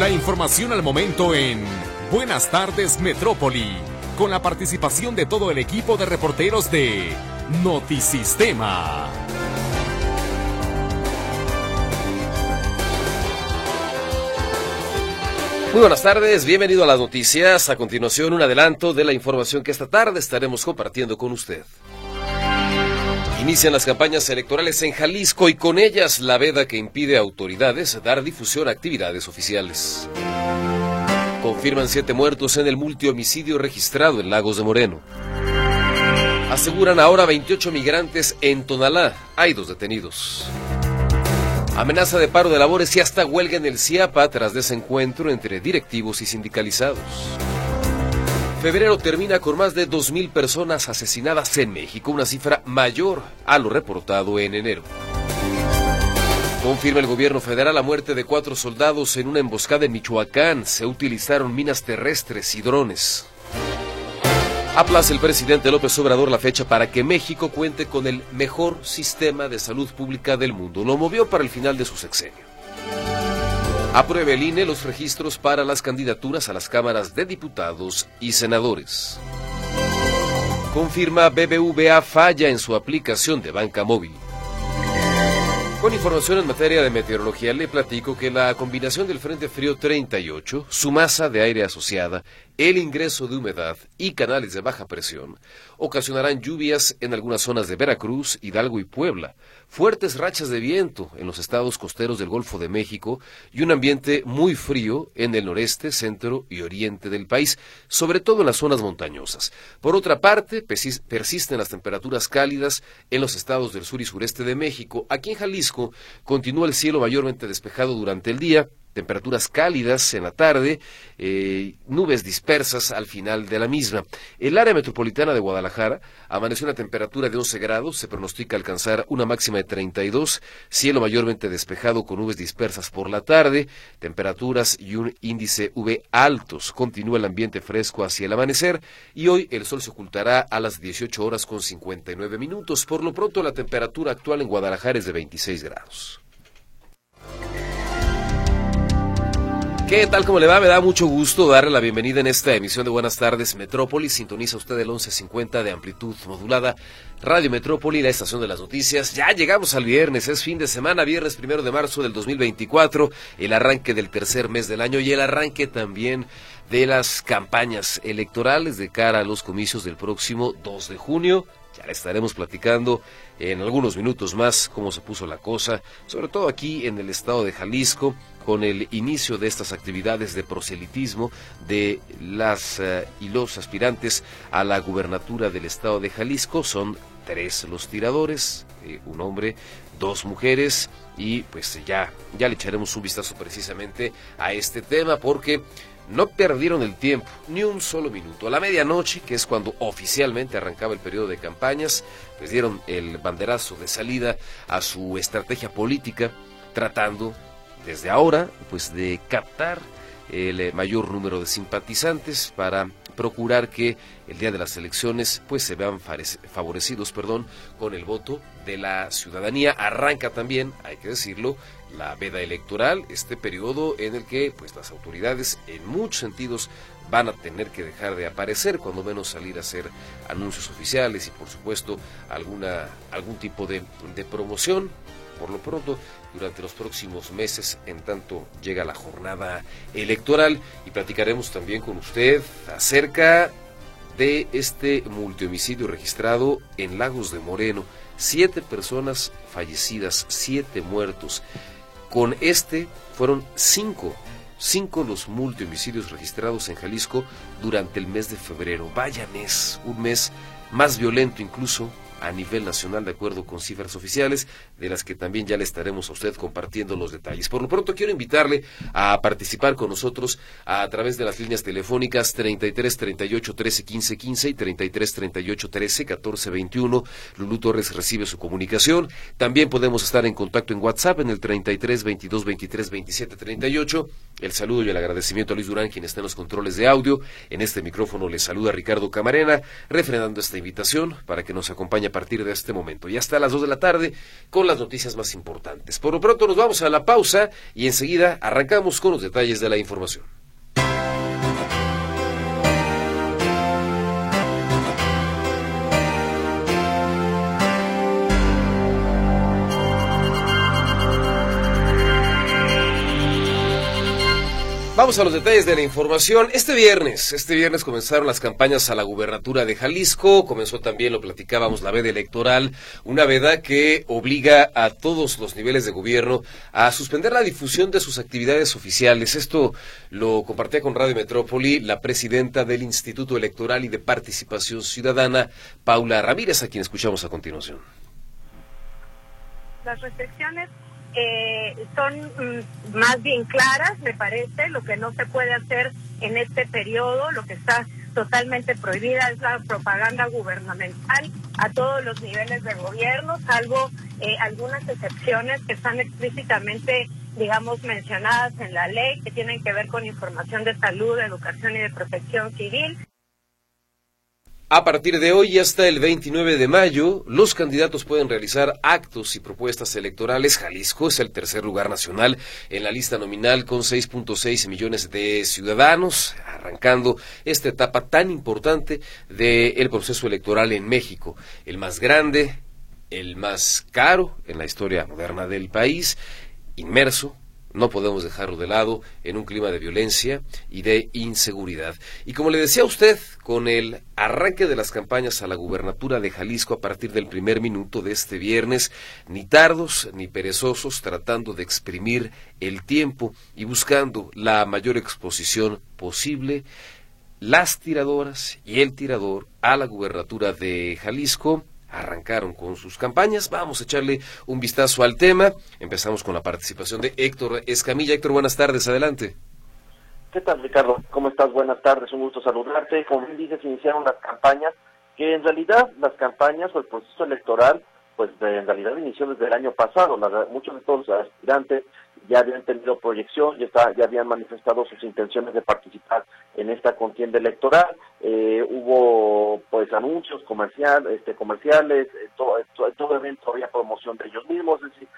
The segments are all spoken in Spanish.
La información al momento en Buenas tardes Metrópoli, con la participación de todo el equipo de reporteros de Notisistema. Muy buenas tardes, bienvenido a las noticias. A continuación, un adelanto de la información que esta tarde estaremos compartiendo con usted. Inician las campañas electorales en Jalisco y con ellas la veda que impide a autoridades dar difusión a actividades oficiales. Confirman siete muertos en el multihomicidio registrado en Lagos de Moreno. Aseguran ahora 28 migrantes en Tonalá. Hay dos detenidos. Amenaza de paro de labores y hasta huelga en el CIAPA tras desencuentro entre directivos y sindicalizados. Febrero termina con más de 2.000 personas asesinadas en México, una cifra mayor a lo reportado en enero. Confirma el gobierno federal la muerte de cuatro soldados en una emboscada en Michoacán. Se utilizaron minas terrestres y drones. Aplaza el presidente López Obrador la fecha para que México cuente con el mejor sistema de salud pública del mundo. Lo movió para el final de su sexenio. Apruebe el INE los registros para las candidaturas a las cámaras de diputados y senadores. Confirma BBVA falla en su aplicación de banca móvil. Con información en materia de meteorología, le platico que la combinación del Frente Frío 38, su masa de aire asociada, el ingreso de humedad y canales de baja presión ocasionarán lluvias en algunas zonas de Veracruz, Hidalgo y Puebla, fuertes rachas de viento en los estados costeros del Golfo de México y un ambiente muy frío en el noreste, centro y oriente del país, sobre todo en las zonas montañosas. Por otra parte, persisten las temperaturas cálidas en los estados del sur y sureste de México. Aquí en Jalisco continúa el cielo mayormente despejado durante el día, temperaturas cálidas en la tarde, eh, nubes dispersas al final de la misma. El área metropolitana de Guadalajara amaneció una temperatura de 11 grados, se pronostica alcanzar una máxima de 32, cielo mayormente despejado con nubes dispersas por la tarde, temperaturas y un índice V altos. Continúa el ambiente fresco hacia el amanecer y hoy el sol se ocultará a las 18 horas con 59 minutos. Por lo pronto la temperatura actual en Guadalajara es de 26 grados. ¿Qué tal? ¿Cómo le va? Me da mucho gusto darle la bienvenida en esta emisión de Buenas tardes Metrópolis. Sintoniza usted el 1150 de amplitud modulada. Radio Metrópoli, la estación de las noticias. Ya llegamos al viernes, es fin de semana, viernes primero de marzo del 2024, el arranque del tercer mes del año y el arranque también de las campañas electorales de cara a los comicios del próximo 2 de junio. Ya estaremos platicando en algunos minutos más cómo se puso la cosa, sobre todo aquí en el estado de Jalisco, con el inicio de estas actividades de proselitismo de las eh, y los aspirantes a la gubernatura del estado de Jalisco. Son tres los tiradores, eh, un hombre, dos mujeres y pues ya, ya le echaremos un vistazo precisamente a este tema porque no perdieron el tiempo, ni un solo minuto. A la medianoche, que es cuando oficialmente arrancaba el periodo de campañas, les dieron el banderazo de salida a su estrategia política, tratando desde ahora pues de captar el eh, mayor número de simpatizantes para procurar que el día de las elecciones pues se vean favorecidos perdón con el voto de la ciudadanía arranca también hay que decirlo la veda electoral este periodo en el que pues las autoridades en muchos sentidos van a tener que dejar de aparecer cuando menos salir a hacer anuncios oficiales y por supuesto alguna algún tipo de, de promoción por lo pronto durante los próximos meses en tanto llega la jornada electoral y platicaremos también con usted acerca de este multihomicidio registrado en Lagos de Moreno. Siete personas fallecidas, siete muertos. Con este fueron cinco, cinco los multihomicidios registrados en Jalisco durante el mes de febrero. Vaya mes, un mes más violento incluso a nivel nacional de acuerdo con cifras oficiales, de las que también ya le estaremos a usted compartiendo los detalles. Por lo pronto quiero invitarle a participar con nosotros a través de las líneas telefónicas 33 38 13 15 15 y 33 38 13 14 21. Lulú Torres recibe su comunicación. También podemos estar en contacto en WhatsApp en el 33 22 23 27 38 el saludo y el agradecimiento a Luis Durán, quien está en los controles de audio. En este micrófono le saluda Ricardo Camarena, refrendando esta invitación para que nos acompañe a partir de este momento y hasta las dos de la tarde con las noticias más importantes. Por lo pronto nos vamos a la pausa y enseguida arrancamos con los detalles de la información. Vamos a los detalles de la información. Este viernes, este viernes comenzaron las campañas a la gubernatura de Jalisco, comenzó también, lo platicábamos, la veda electoral, una veda que obliga a todos los niveles de gobierno a suspender la difusión de sus actividades oficiales. Esto lo compartía con Radio Metrópoli la presidenta del Instituto Electoral y de Participación Ciudadana, Paula Ramírez, a quien escuchamos a continuación. Las restricciones eh, son mm, más bien claras, me parece. Lo que no se puede hacer en este periodo, lo que está totalmente prohibida es la propaganda gubernamental a todos los niveles de gobierno, salvo eh, algunas excepciones que están explícitamente, digamos, mencionadas en la ley, que tienen que ver con información de salud, educación y de protección civil. A partir de hoy hasta el 29 de mayo, los candidatos pueden realizar actos y propuestas electorales. Jalisco es el tercer lugar nacional en la lista nominal con 6.6 millones de ciudadanos, arrancando esta etapa tan importante del proceso electoral en México. El más grande, el más caro en la historia moderna del país, inmerso no podemos dejarlo de lado en un clima de violencia y de inseguridad. Y como le decía a usted, con el arranque de las campañas a la gubernatura de Jalisco a partir del primer minuto de este viernes, ni tardos ni perezosos tratando de exprimir el tiempo y buscando la mayor exposición posible, las tiradoras y el tirador a la gubernatura de Jalisco arrancaron con sus campañas. Vamos a echarle un vistazo al tema. Empezamos con la participación de Héctor Escamilla. Héctor, buenas tardes, adelante. ¿Qué tal, Ricardo? ¿Cómo estás? Buenas tardes, un gusto saludarte. Como bien dices, iniciaron las campañas, que en realidad las campañas o el proceso electoral, pues en realidad inició desde el año pasado. muchos de todos los aspirantes ya habían tenido proyección, ya, ya habían manifestado sus intenciones de participar en esta contienda electoral. Eh, hubo pues anuncios comercial, este, comerciales, eh, todo, todo, evento había promoción de ellos mismos. Es decir,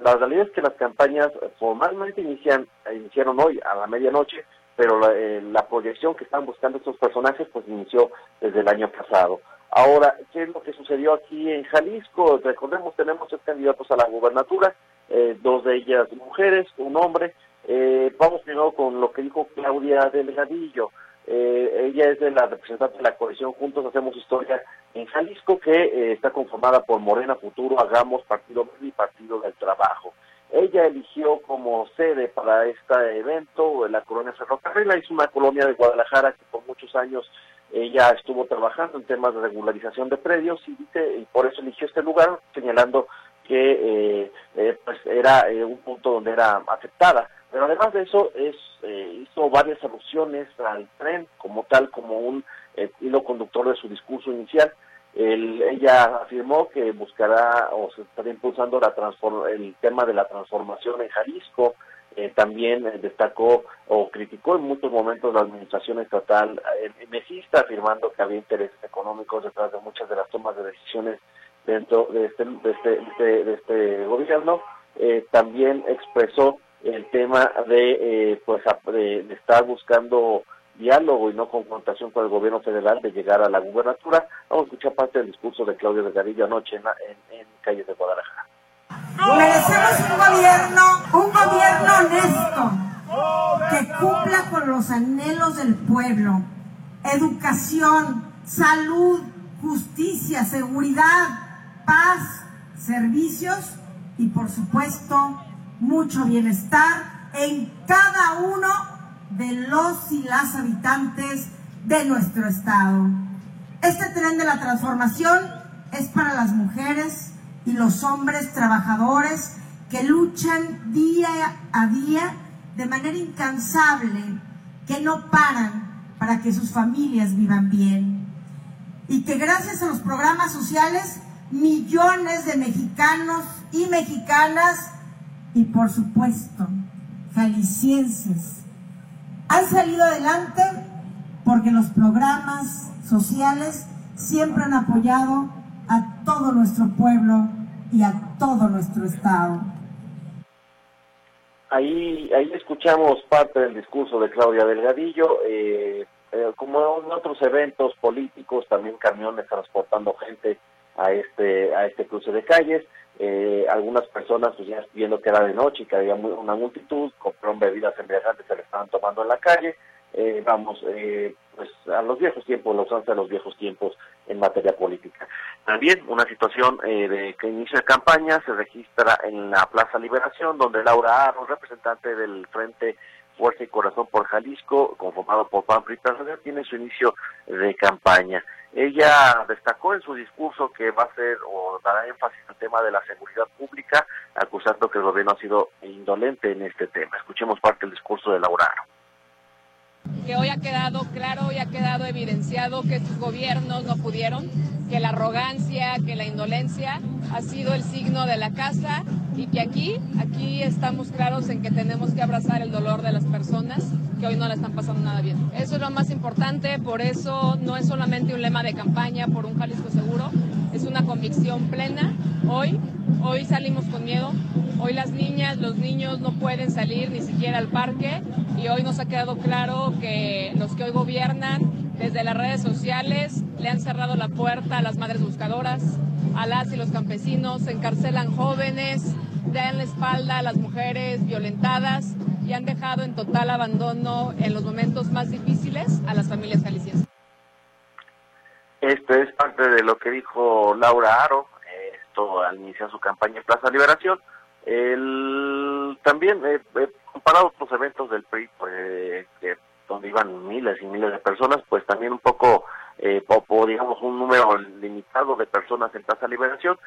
la realidad es que las campañas formalmente inician, iniciaron hoy a la medianoche, pero la, eh, la proyección que están buscando estos personajes pues inició desde el año pasado. Ahora, ¿qué es lo que sucedió aquí en Jalisco? Recordemos, tenemos tres candidatos a la gubernatura, eh, dos de ellas mujeres, un hombre. Eh, vamos primero con lo que dijo Claudia Delgadillo. Eh, ella es de la representante de la coalición Juntos Hacemos Historia en Jalisco, que está conformada por Morena Futuro, Hagamos, Partido Verde y Partido del Trabajo. Ella eligió como sede para este evento la colonia Ferrocarril, es una colonia de Guadalajara que por muchos años ella estuvo trabajando en temas de regularización de predios y, dice, y por eso eligió este lugar, señalando que eh, eh, pues era eh, un punto donde era aceptada. Pero además de eso, es, hizo varias alusiones al tren como tal, como un hilo conductor de su discurso inicial. ella afirmó que buscará o se estaría impulsando la el tema de la transformación en Jalisco. También destacó o criticó en muchos momentos la administración estatal mesista, afirmando que había intereses económicos detrás de muchas de las tomas de decisiones dentro de este, de este, de este, gobierno. Eh, también expresó el tema de, eh, pues, de, estar buscando diálogo y no confrontación con el gobierno federal de llegar a la gubernatura. Vamos a escuchar parte del discurso de Claudio Delgadillo anoche en, en, en calles de Guadalajara. Merecemos un gobierno, un gobierno honesto, que cumpla con los anhelos del pueblo, educación, salud, justicia, seguridad, paz, servicios y por supuesto mucho bienestar en cada uno de los y las habitantes de nuestro estado. Este tren de la transformación es para las mujeres y los hombres trabajadores que luchan día a día de manera incansable, que no paran para que sus familias vivan bien. Y que gracias a los programas sociales millones de mexicanos y mexicanas y por supuesto jaliscienses Han salido adelante porque los programas sociales siempre han apoyado a todo nuestro pueblo y a todo nuestro Estado. Ahí, ahí escuchamos parte del discurso de Claudia Delgadillo. Eh, eh, como en otros eventos políticos, también camiones transportando gente a este a este cruce de calles. Eh, algunas personas, pues ya viendo que era de noche y que había una multitud, compraron bebidas embriagantes, se le estaban tomando en la calle. Eh, vamos, eh, pues a los viejos tiempos, los usanza de los viejos tiempos en materia política. También una situación eh, de que inicio de campaña se registra en la Plaza Liberación, donde Laura Aro, representante del Frente Fuerza y Corazón por Jalisco, conformado por Pam tiene su inicio de campaña. Ella destacó en su discurso que va a ser o dará énfasis al tema de la seguridad pública, acusando que el gobierno ha sido indolente en este tema. Escuchemos parte del discurso de Laura Aro que hoy ha quedado claro y ha quedado evidenciado que sus gobiernos no pudieron, que la arrogancia, que la indolencia ha sido el signo de la casa y que aquí, aquí estamos claros en que tenemos que abrazar el dolor de las personas que hoy no la están pasando nada bien. Eso es lo más importante, por eso no es solamente un lema de campaña por un Jalisco seguro, es una convicción plena. Hoy, hoy salimos con miedo, hoy las niñas, los niños no pueden salir ni siquiera al parque y hoy nos ha quedado claro que los que hoy gobiernan desde las redes sociales le han cerrado la puerta a las madres buscadoras, a las y los campesinos, encarcelan jóvenes, dan la espalda a las mujeres violentadas y han dejado en total abandono en los momentos más difíciles a las familias jaliscienses. Este es parte de lo que dijo Laura Aro, esto al iniciar su campaña en Plaza Liberación. El, también eh, eh, comparado con los eventos del PRI, pues, donde iban miles y miles de personas, pues también un poco, eh, digamos, un número limitado de personas en Plaza Liberación,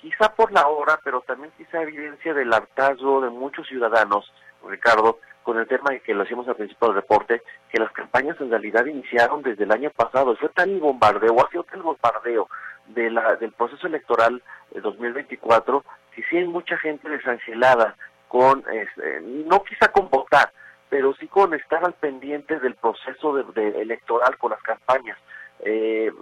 quizá por la hora, pero también quizá evidencia del hartazgo de muchos ciudadanos, Ricardo, con el tema de que lo hacíamos al principio del reporte, que las campañas en realidad iniciaron desde el año pasado. Fue tan el bombardeo, ha sido tal bombardeo de la, del proceso electoral de 2024, que sí hay mucha gente desangelada con, este, no quizá con votar, pero sí con estar al pendiente del proceso de electoral con las campañas. Eh,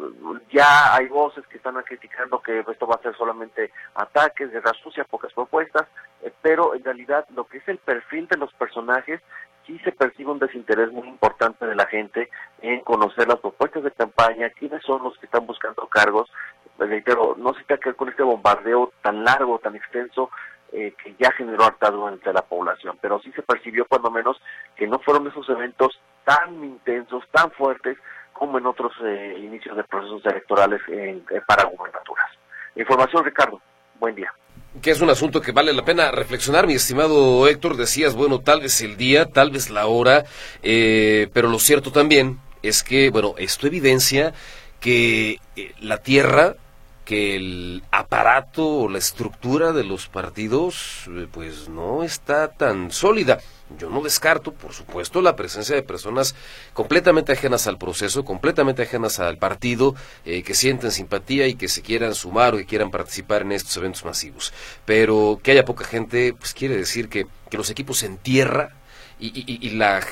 ya hay voces que están criticando que esto va a ser solamente ataques, guerra sucia, pocas propuestas, eh, pero en realidad lo que es el perfil de los personajes sí se percibe un desinterés muy importante de la gente en conocer las propuestas de campaña, quiénes son los que están buscando cargos. Reitero, no se queda con este bombardeo tan largo, tan extenso, eh, que ya generó hartazgo entre la población, pero sí se percibió cuando menos que no fueron esos eventos tan intensos, tan fuertes, como en otros eh, inicios de procesos electorales en, para gubernaturas. Información, Ricardo. Buen día. Que es un asunto que vale la pena reflexionar, mi estimado Héctor. Decías, bueno, tal vez el día, tal vez la hora, eh, pero lo cierto también es que, bueno, esto evidencia que eh, la Tierra que el aparato o la estructura de los partidos eh, pues no está tan sólida. Yo no descarto, por supuesto, la presencia de personas completamente ajenas al proceso, completamente ajenas al partido, eh, que sienten simpatía y que se quieran sumar o que quieran participar en estos eventos masivos. Pero que haya poca gente, pues quiere decir que, que los equipos en tierra y, y la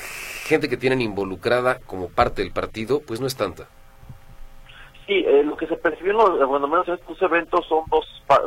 gente que tienen involucrada como parte del partido, pues no es tanta. Sí, eh, lo que se percibió, cuando menos en estos eventos, son dos,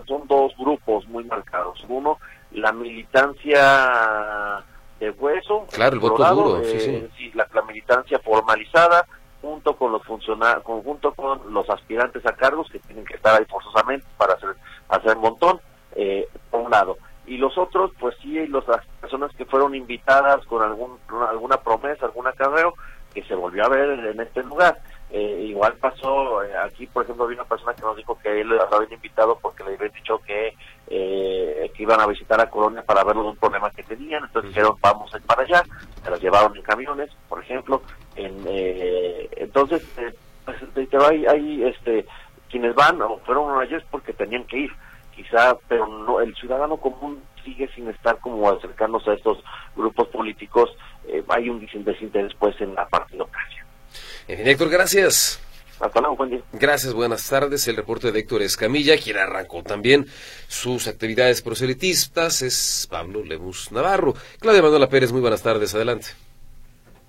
son dos grupos muy marcados. Uno, la militancia de hueso. Claro, el voto duro, sí, sí. la, militancia formalizada, junto con los funcionarios, junto con los aspirantes a cargos que tienen que estar ahí forzosamente para hacer, hacer un montón, eh, por un lado. Y los otros, pues sí, los, las personas que fueron invitadas con algún, alguna promesa, algún acarreo, que se volvió a ver en este lugar. Eh, igual pasó, eh, aquí por ejemplo había una persona que nos dijo que él lo habían invitado porque le habían dicho que, eh, que iban a visitar a Colonia para ver un problema que tenían, entonces dijeron vamos a ir para allá, se los llevaron en camiones, por ejemplo, en, entonces pues, hay, hay este quienes van o fueron ayer porque tenían que ir, quizá, pero no, el ciudadano común sigue sin estar como acercándose a estos grupos políticos, hay un desinterés pues en la partidocracia. En fin, Héctor, gracias. Hasta luego, buen día. Gracias, buenas tardes. El reporte de Héctor Escamilla, quien arrancó también sus actividades proselitistas, es Pablo Lemus Navarro. Claudia Manuela Pérez, muy buenas tardes, adelante.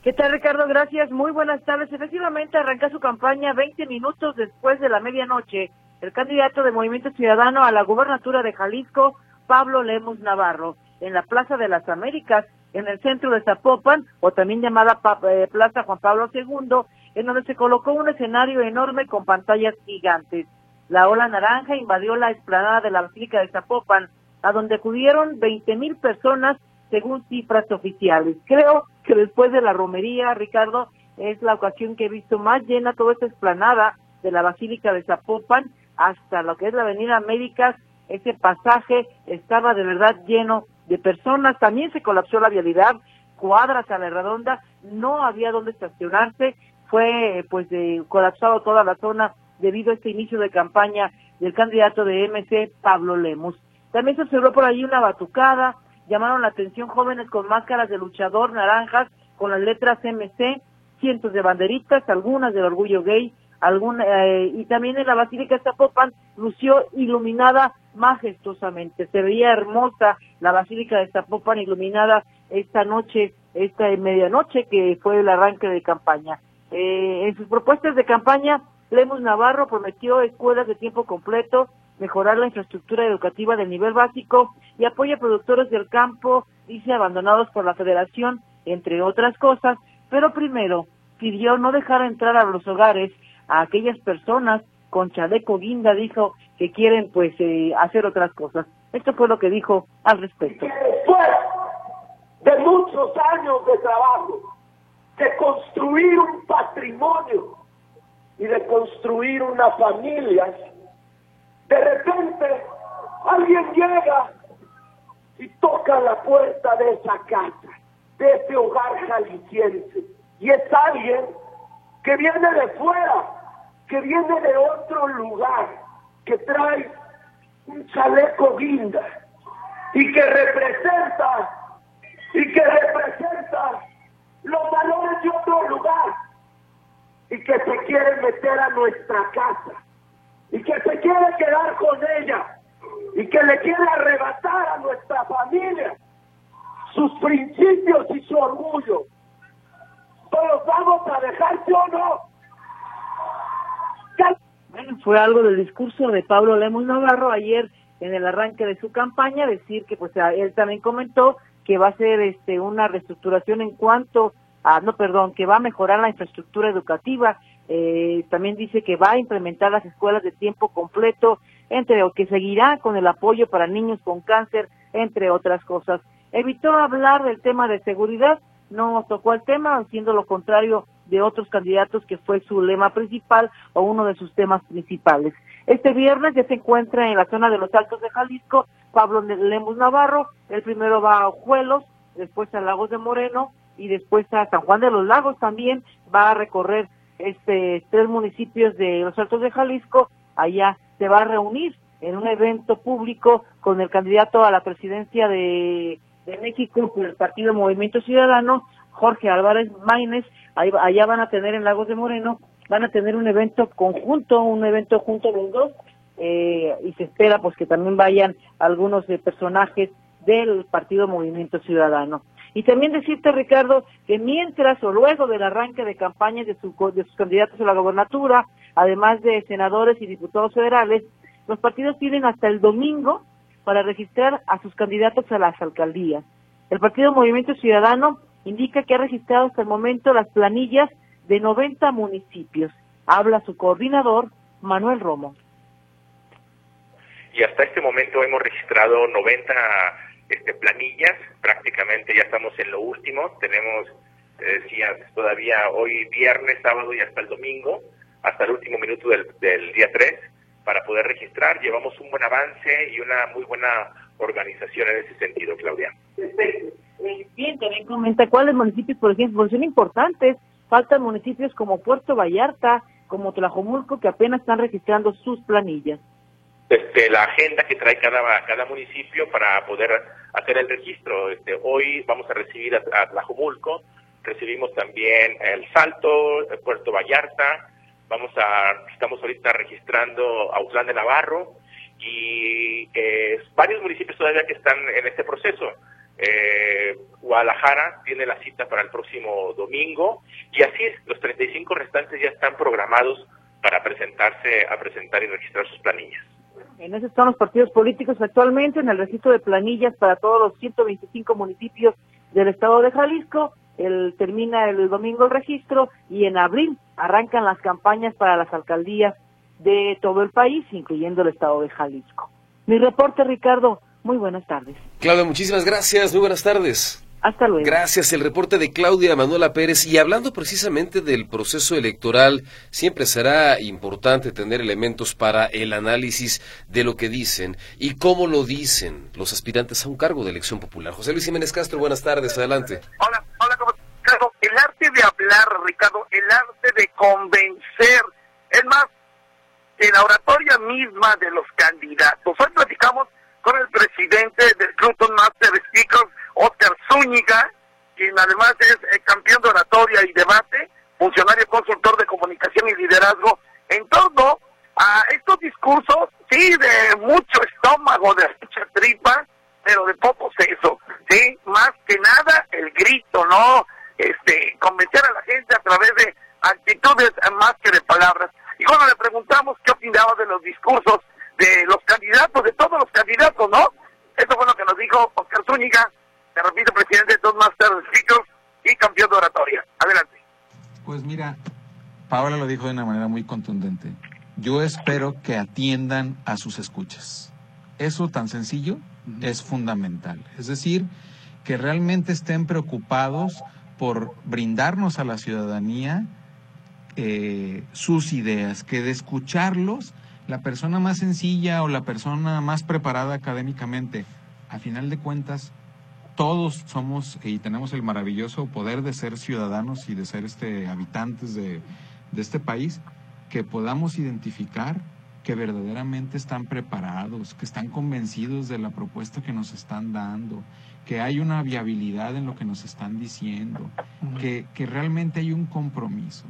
¿Qué tal, Ricardo? Gracias. Muy buenas tardes. Efectivamente, arranca su campaña 20 minutos después de la medianoche. El candidato de Movimiento Ciudadano a la gubernatura de Jalisco, Pablo Lemos Navarro, en la Plaza de las Américas, en el centro de Zapopan, o también llamada eh, Plaza Juan Pablo II, en donde se colocó un escenario enorme con pantallas gigantes. La ola naranja invadió la explanada de la Basílica de Zapopan, a donde acudieron 20 mil personas según cifras oficiales. Creo que después de la romería, Ricardo, es la ocasión que he visto más llena toda esta explanada de la Basílica de Zapopan hasta lo que es la Avenida Américas. Ese pasaje estaba de verdad lleno de personas. También se colapsó la vialidad, cuadras a la redonda, no había donde estacionarse. Fue pues de, colapsado toda la zona debido a este inicio de campaña del candidato de MC, Pablo Lemus. También se observó por ahí una batucada, llamaron la atención jóvenes con máscaras de luchador naranjas con las letras MC, cientos de banderitas, algunas del orgullo gay, alguna, eh, y también en la Basílica de Zapopan lució iluminada majestuosamente. Se veía hermosa la Basílica de Zapopan iluminada esta noche, esta medianoche que fue el arranque de campaña. Eh, en sus propuestas de campaña, Lemus Navarro prometió escuelas de tiempo completo, mejorar la infraestructura educativa del nivel básico y apoya a productores del campo, dice, abandonados por la federación, entre otras cosas, pero primero pidió no dejar entrar a los hogares a aquellas personas con chaleco guinda, dijo, que quieren pues eh, hacer otras cosas. Esto fue lo que dijo al respecto. Después de muchos años de trabajo, de construir un patrimonio y de construir una familia, de repente alguien llega y toca la puerta de esa casa, de ese hogar jalisciense. Y es alguien que viene de fuera, que viene de otro lugar, que trae un chaleco guinda y que representa, y que representa los valores de otro lugar y que se quiere meter a nuestra casa y que se quiere quedar con ella y que le quiere arrebatar a nuestra familia sus principios y su orgullo. ¿Todos vamos a dejarse o no? Bueno, fue algo del discurso de Pablo Lemos Navarro ayer en el arranque de su campaña, decir que pues él también comentó que va a ser este una reestructuración en cuanto a, no, perdón, que va a mejorar la infraestructura educativa eh, también dice que va a implementar las escuelas de tiempo completo, entre o que seguirá con el apoyo para niños con cáncer, entre otras cosas. Evitó hablar del tema de seguridad, no tocó el tema, haciendo lo contrario de otros candidatos que fue su lema principal o uno de sus temas principales. Este viernes ya se encuentra en la zona de los Altos de Jalisco Pablo Lemus Navarro, el primero va a Ojuelos, después a Lagos de Moreno y después a San Juan de los Lagos también va a recorrer este, tres municipios de los Altos de Jalisco, allá se va a reunir en un evento público con el candidato a la presidencia de, México por el Partido Movimiento Ciudadano, Jorge Álvarez Maínez, allá van a tener en Lagos de Moreno, van a tener un evento conjunto, un evento junto los dos, eh, y se espera pues que también vayan algunos de personajes del Partido Movimiento Ciudadano. Y también decirte, Ricardo, que mientras o luego del arranque de campañas de, sus candidatos a la gobernatura, además de senadores y diputados federales, los partidos tienen hasta el domingo para registrar a sus candidatos a las alcaldías. El Partido Movimiento Ciudadano indica que ha registrado hasta el momento las planillas de 90 municipios. Habla su coordinador, Manuel Romo. Y hasta este momento hemos registrado 90 este, planillas, prácticamente ya estamos en lo último, tenemos, te decía, todavía hoy viernes, sábado y hasta el domingo, hasta el último minuto del, del día 3, para poder registrar. Llevamos un buen avance y una muy buena organización en ese sentido, Claudia. Bien, también comenta cuáles municipios, por ejemplo, son importantes. Faltan municipios como Puerto Vallarta, como Tlajomulco, que apenas están registrando sus planillas este, la agenda que trae cada, cada municipio para poder hacer el registro. Este, hoy vamos a recibir a, Tlajumulco, recibimos también El Salto, Puerto Vallarta, vamos a, estamos ahorita registrando Autlán de Navarro y eh, varios municipios todavía que están en este proceso. Eh, Guadalajara tiene la cita para el próximo domingo y así es, los 35 restantes ya están programados para presentarse a presentar y registrar sus planillas. En eso están los partidos políticos actualmente en el registro de planillas para todos los 125 municipios del estado de Jalisco. El, termina el domingo el registro y en abril arrancan las campañas para las alcaldías de todo el país, incluyendo el estado de Jalisco. Mi reporte, Ricardo. Muy buenas tardes. Claudia, muchísimas gracias. Muy buenas tardes. Hasta luego. Gracias. El reporte de Claudia Manuela Pérez. Y hablando precisamente del proceso electoral, siempre será importante tener elementos para el análisis de lo que dicen y cómo lo dicen los aspirantes a un cargo de elección popular. José Luis Jiménez Castro, buenas tardes. Adelante. Hola, hola, ¿cómo Ricardo, el arte de hablar, Ricardo, el arte de convencer. Es más, en la oratoria misma de los candidatos. Hoy platicamos con el presidente del Club Master Speakers, Oscar Zúñiga, quien además es eh, campeón de oratoria y debate, funcionario consultor de comunicación y liderazgo, en torno a estos discursos, sí, de mucho estómago, de mucha tripa, pero de poco seso, sí, más que nada el grito, ¿no? Este, convencer a la gente a través de actitudes más que de palabras. Y cuando le preguntamos qué opinaba de los discursos de los candidatos, de todos los candidatos, ¿no? Eso fue lo que nos dijo Oscar Zúñiga, te repito, presidente de dos Masters Speakers y campeón de oratoria. Adelante. Pues mira, Paola lo dijo de una manera muy contundente. Yo espero que atiendan a sus escuchas. Eso tan sencillo es fundamental. Es decir, que realmente estén preocupados por brindarnos a la ciudadanía eh, sus ideas, que de escucharlos la persona más sencilla o la persona más preparada académicamente, a final de cuentas, todos somos y tenemos el maravilloso poder de ser ciudadanos y de ser este, habitantes de, de este país, que podamos identificar que verdaderamente están preparados, que están convencidos de la propuesta que nos están dando, que hay una viabilidad en lo que nos están diciendo, que, que realmente hay un compromiso.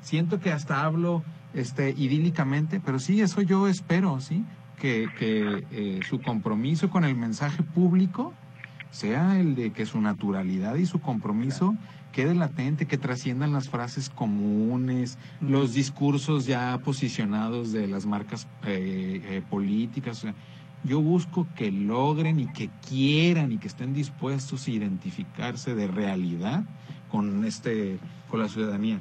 Siento que hasta hablo este, idílicamente, pero sí, eso yo espero, ¿sí? Que, que eh, su compromiso con el mensaje público sea el de que su naturalidad y su compromiso quede latente, que trasciendan las frases comunes, los discursos ya posicionados de las marcas eh, eh, políticas. yo busco que logren y que quieran y que estén dispuestos a identificarse de realidad con este con la ciudadanía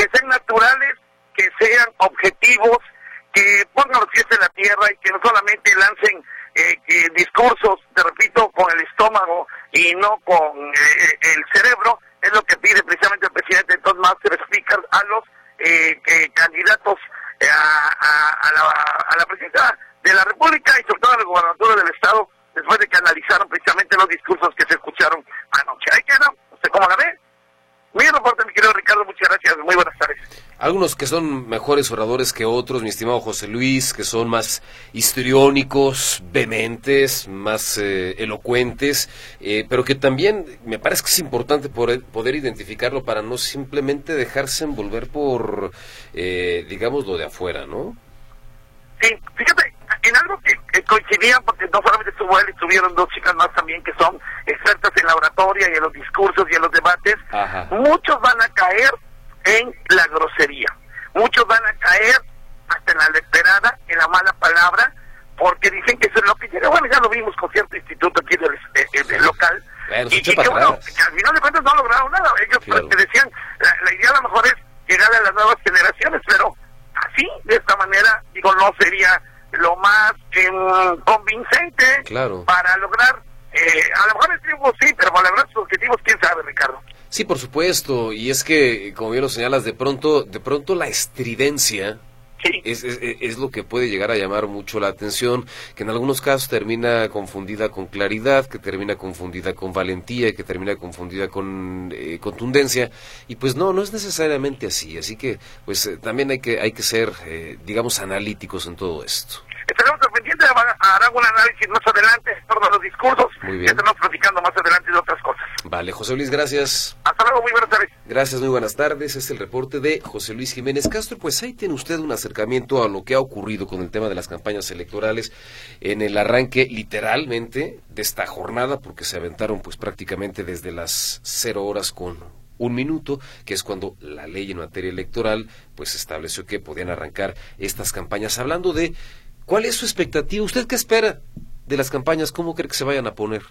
que sean naturales, que sean objetivos, que pongan los pies en la tierra y que no solamente lancen eh, discursos, te repito, con el estómago y no con eh, el cerebro, es lo que pide precisamente el presidente de Master Speakers a los eh, candidatos a, la, a la presidencia de la República y sobre todo a la gobernatura del Estado, después de que analizaron precisamente los discursos que se escucharon anoche. Ahí queda, ¿usted cómo la ve? Muy reporte, mi querido Ricardo, muchas gracias, muy buenas tardes. Algunos que son mejores oradores que otros, mi estimado José Luis, que son más histriónicos, vehementes, más eh, elocuentes, eh, pero que también me parece que es importante poder, poder identificarlo para no simplemente dejarse envolver por, eh, digamos, lo de afuera, ¿no? Sí, fíjate, en algo que, coincidían, porque no solamente estuvo él, estuvieron dos chicas más también que son expertas en la oratoria y en los discursos y en los debates, muchos van a caer en la grosería, muchos van a caer hasta en la leperada, en la mala palabra, porque dicen que eso es lo que llega. Bueno, ya lo vimos con cierto instituto aquí del, eh, local. y, que, bueno, al final de cuentas no lograron nada. Ellos decían, la, la idea a lo mejor es llegar a las nuevas generaciones, pero así, de esta manera, digo, no sería lo más em, convincente para lograr, eh, a lo mejor el triunfo sí, pero para lograr sus objetivos, quién sabe, Ricardo. Sí, por supuesto, y es que, como bien lo señalas, de pronto, de pronto la estridencia es, es, lo que puede llegar a llamar mucho la atención, que en algunos casos termina confundida con claridad, que termina confundida con valentía, que termina confundida con eh, contundencia, y pues no, no es necesariamente así, así que pues eh, también hay que, hay que ser, eh, digamos, analíticos en todo esto. Estaremos al pendiente, hará un análisis más adelante en torno a los discursos. Muy bien. Estaremos platicando más adelante de otras cosas. Vale, José Luis, gracias. Hasta luego, muy buenas tardes. Gracias, muy buenas tardes. Es el reporte de José Luis Jiménez Castro. Pues ahí tiene usted un acercamiento a lo que ha ocurrido con el tema de las campañas electorales en el arranque literalmente de esta jornada, porque se aventaron pues prácticamente desde las cero horas con un minuto, que es cuando la ley en materia electoral pues estableció que podían arrancar estas campañas. Hablando de cuál es su expectativa, ¿usted qué espera de las campañas? ¿Cómo cree que se vayan a poner?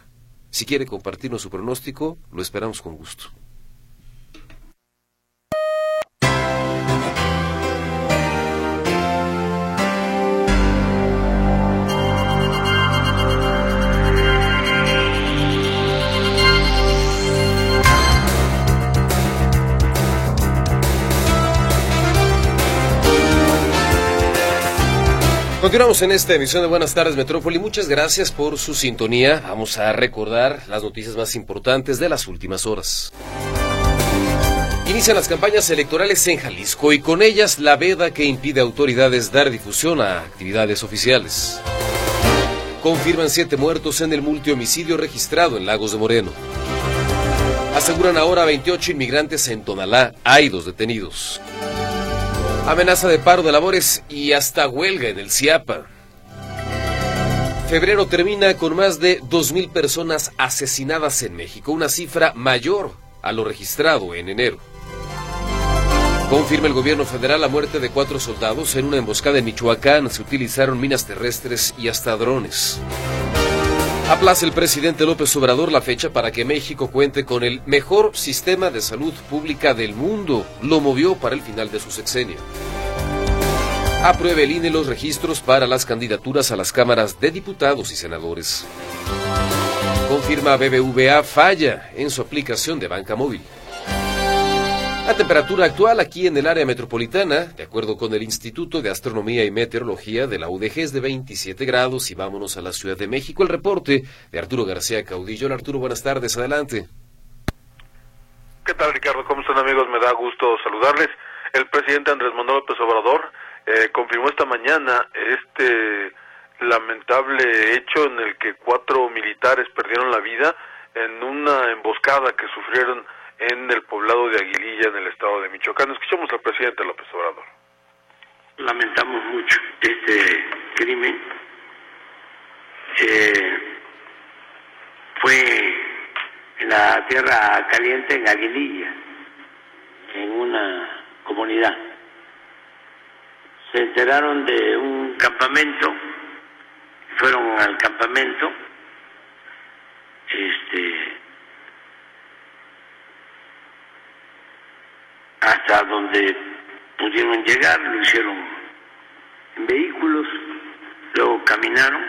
Si quiere compartirnos su pronóstico, lo esperamos con gusto. Continuamos en esta emisión de Buenas tardes Metrópoli. Muchas gracias por su sintonía. Vamos a recordar las noticias más importantes de las últimas horas. Inician las campañas electorales en Jalisco y con ellas la veda que impide a autoridades dar difusión a actividades oficiales. Confirman siete muertos en el multihomicidio registrado en Lagos de Moreno. Aseguran ahora 28 inmigrantes en Tonalá. Hay dos detenidos. Amenaza de paro de labores y hasta huelga en el CIAPA. Febrero termina con más de 2.000 personas asesinadas en México, una cifra mayor a lo registrado en enero. Confirma el gobierno federal la muerte de cuatro soldados en una emboscada en Michoacán. Se utilizaron minas terrestres y hasta drones. Aplaza el presidente López Obrador la fecha para que México cuente con el mejor sistema de salud pública del mundo. Lo movió para el final de su sexenio. Apruebe el INE los registros para las candidaturas a las cámaras de diputados y senadores. Confirma BBVA falla en su aplicación de banca móvil. La temperatura actual aquí en el área metropolitana, de acuerdo con el Instituto de Astronomía y Meteorología de la UDG, es de 27 grados y vámonos a la Ciudad de México. El reporte de Arturo García Caudillo. Arturo, buenas tardes, adelante. ¿Qué tal, Ricardo? ¿Cómo están, amigos? Me da gusto saludarles. El presidente Andrés Manuel López Obrador eh, confirmó esta mañana este lamentable hecho en el que cuatro militares perdieron la vida en una emboscada que sufrieron en el poblado de Aguililla, en el estado de Michoacán. Escuchamos al presidente López Obrador. Lamentamos mucho este crimen. Eh, fue en la tierra caliente, en Aguililla, en una comunidad. Se enteraron de un campamento, fueron al campamento, este, hasta donde pudieron llegar, lo hicieron en vehículos, luego caminaron,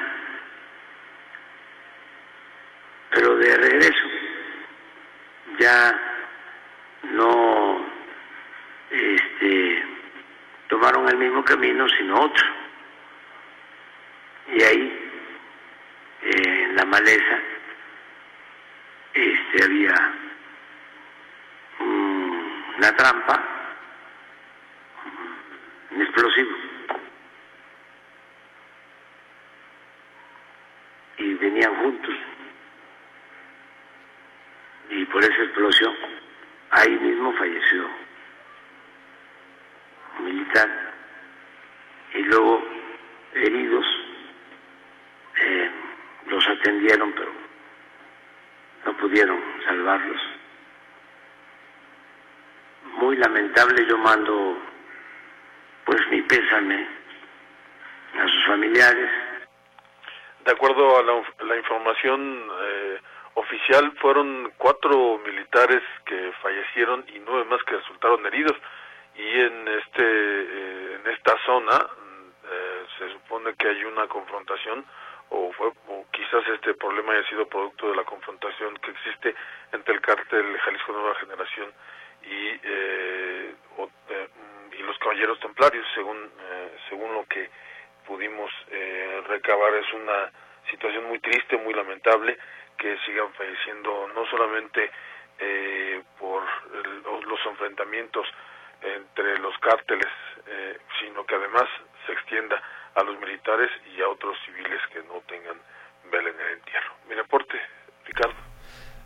pero de regreso ya no este, tomaron el mismo camino, sino otro. Y ahí, en la maleza, este, había una trampa, un explosivo. Y venían juntos. Y por esa explosión, ahí mismo falleció un militar. Y luego heridos eh, los atendieron, pero no pudieron salvarlos muy lamentable. Yo mando pues mi pésame a sus familiares. De acuerdo a la, información eh, oficial, fueron cuatro militares que fallecieron y nueve más que resultaron heridos. Y en este eh, en esta zona eh, se supone que hay una confrontación o, fue, o quizás este problema haya sido producto de la confrontación que existe entre el cártel Jalisco Nueva Generación y, eh, eh, y los caballeros templarios, según, eh, según lo que pudimos recabar, es una situación muy triste, muy lamentable, que sigan falleciendo no solamente por los enfrentamientos entre los cárteles, sino que además se extienda a los militares y a otros civiles que no tengan vela en el entierro. Mi reporte, Ricardo.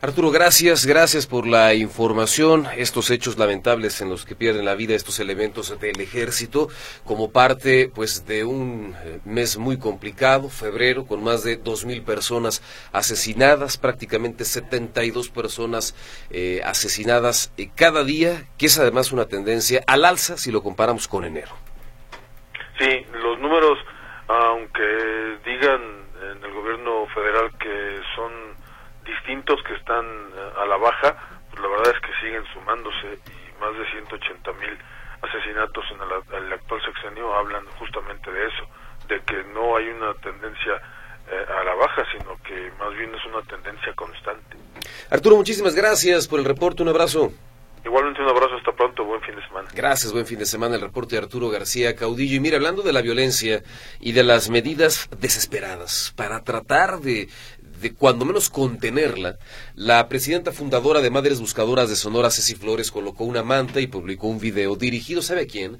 Arturo, gracias, gracias por la información. Estos hechos lamentables en los que pierden la vida estos elementos del ejército, como parte, pues, de un eh, mes muy complicado, febrero, con más de dos mil personas asesinadas, prácticamente 72 personas eh, asesinadas eh, cada día, que es además una tendencia al alza si lo comparamos con enero. Sí, los números, aunque digan en el gobierno federal que son distintos que están eh, a la baja, pues la verdad es que siguen sumándose y más de 180 mil asesinatos en el, actual sexenio hablan justamente de eso, de que no hay una tendencia eh, a la baja, sino que más bien es una tendencia constante. Arturo, muchísimas gracias por el reporte, un abrazo. Igualmente un abrazo, hasta pronto, buen fin de semana. Gracias, buen fin de semana. El reporte de Arturo García Caudillo. Y mira, hablando de la violencia y de las medidas desesperadas para tratar de, de cuando menos contenerla, la presidenta fundadora de Madres Buscadoras de Sonora, Ceci Flores, colocó una manta y publicó un video dirigido, ¿sabe a quién?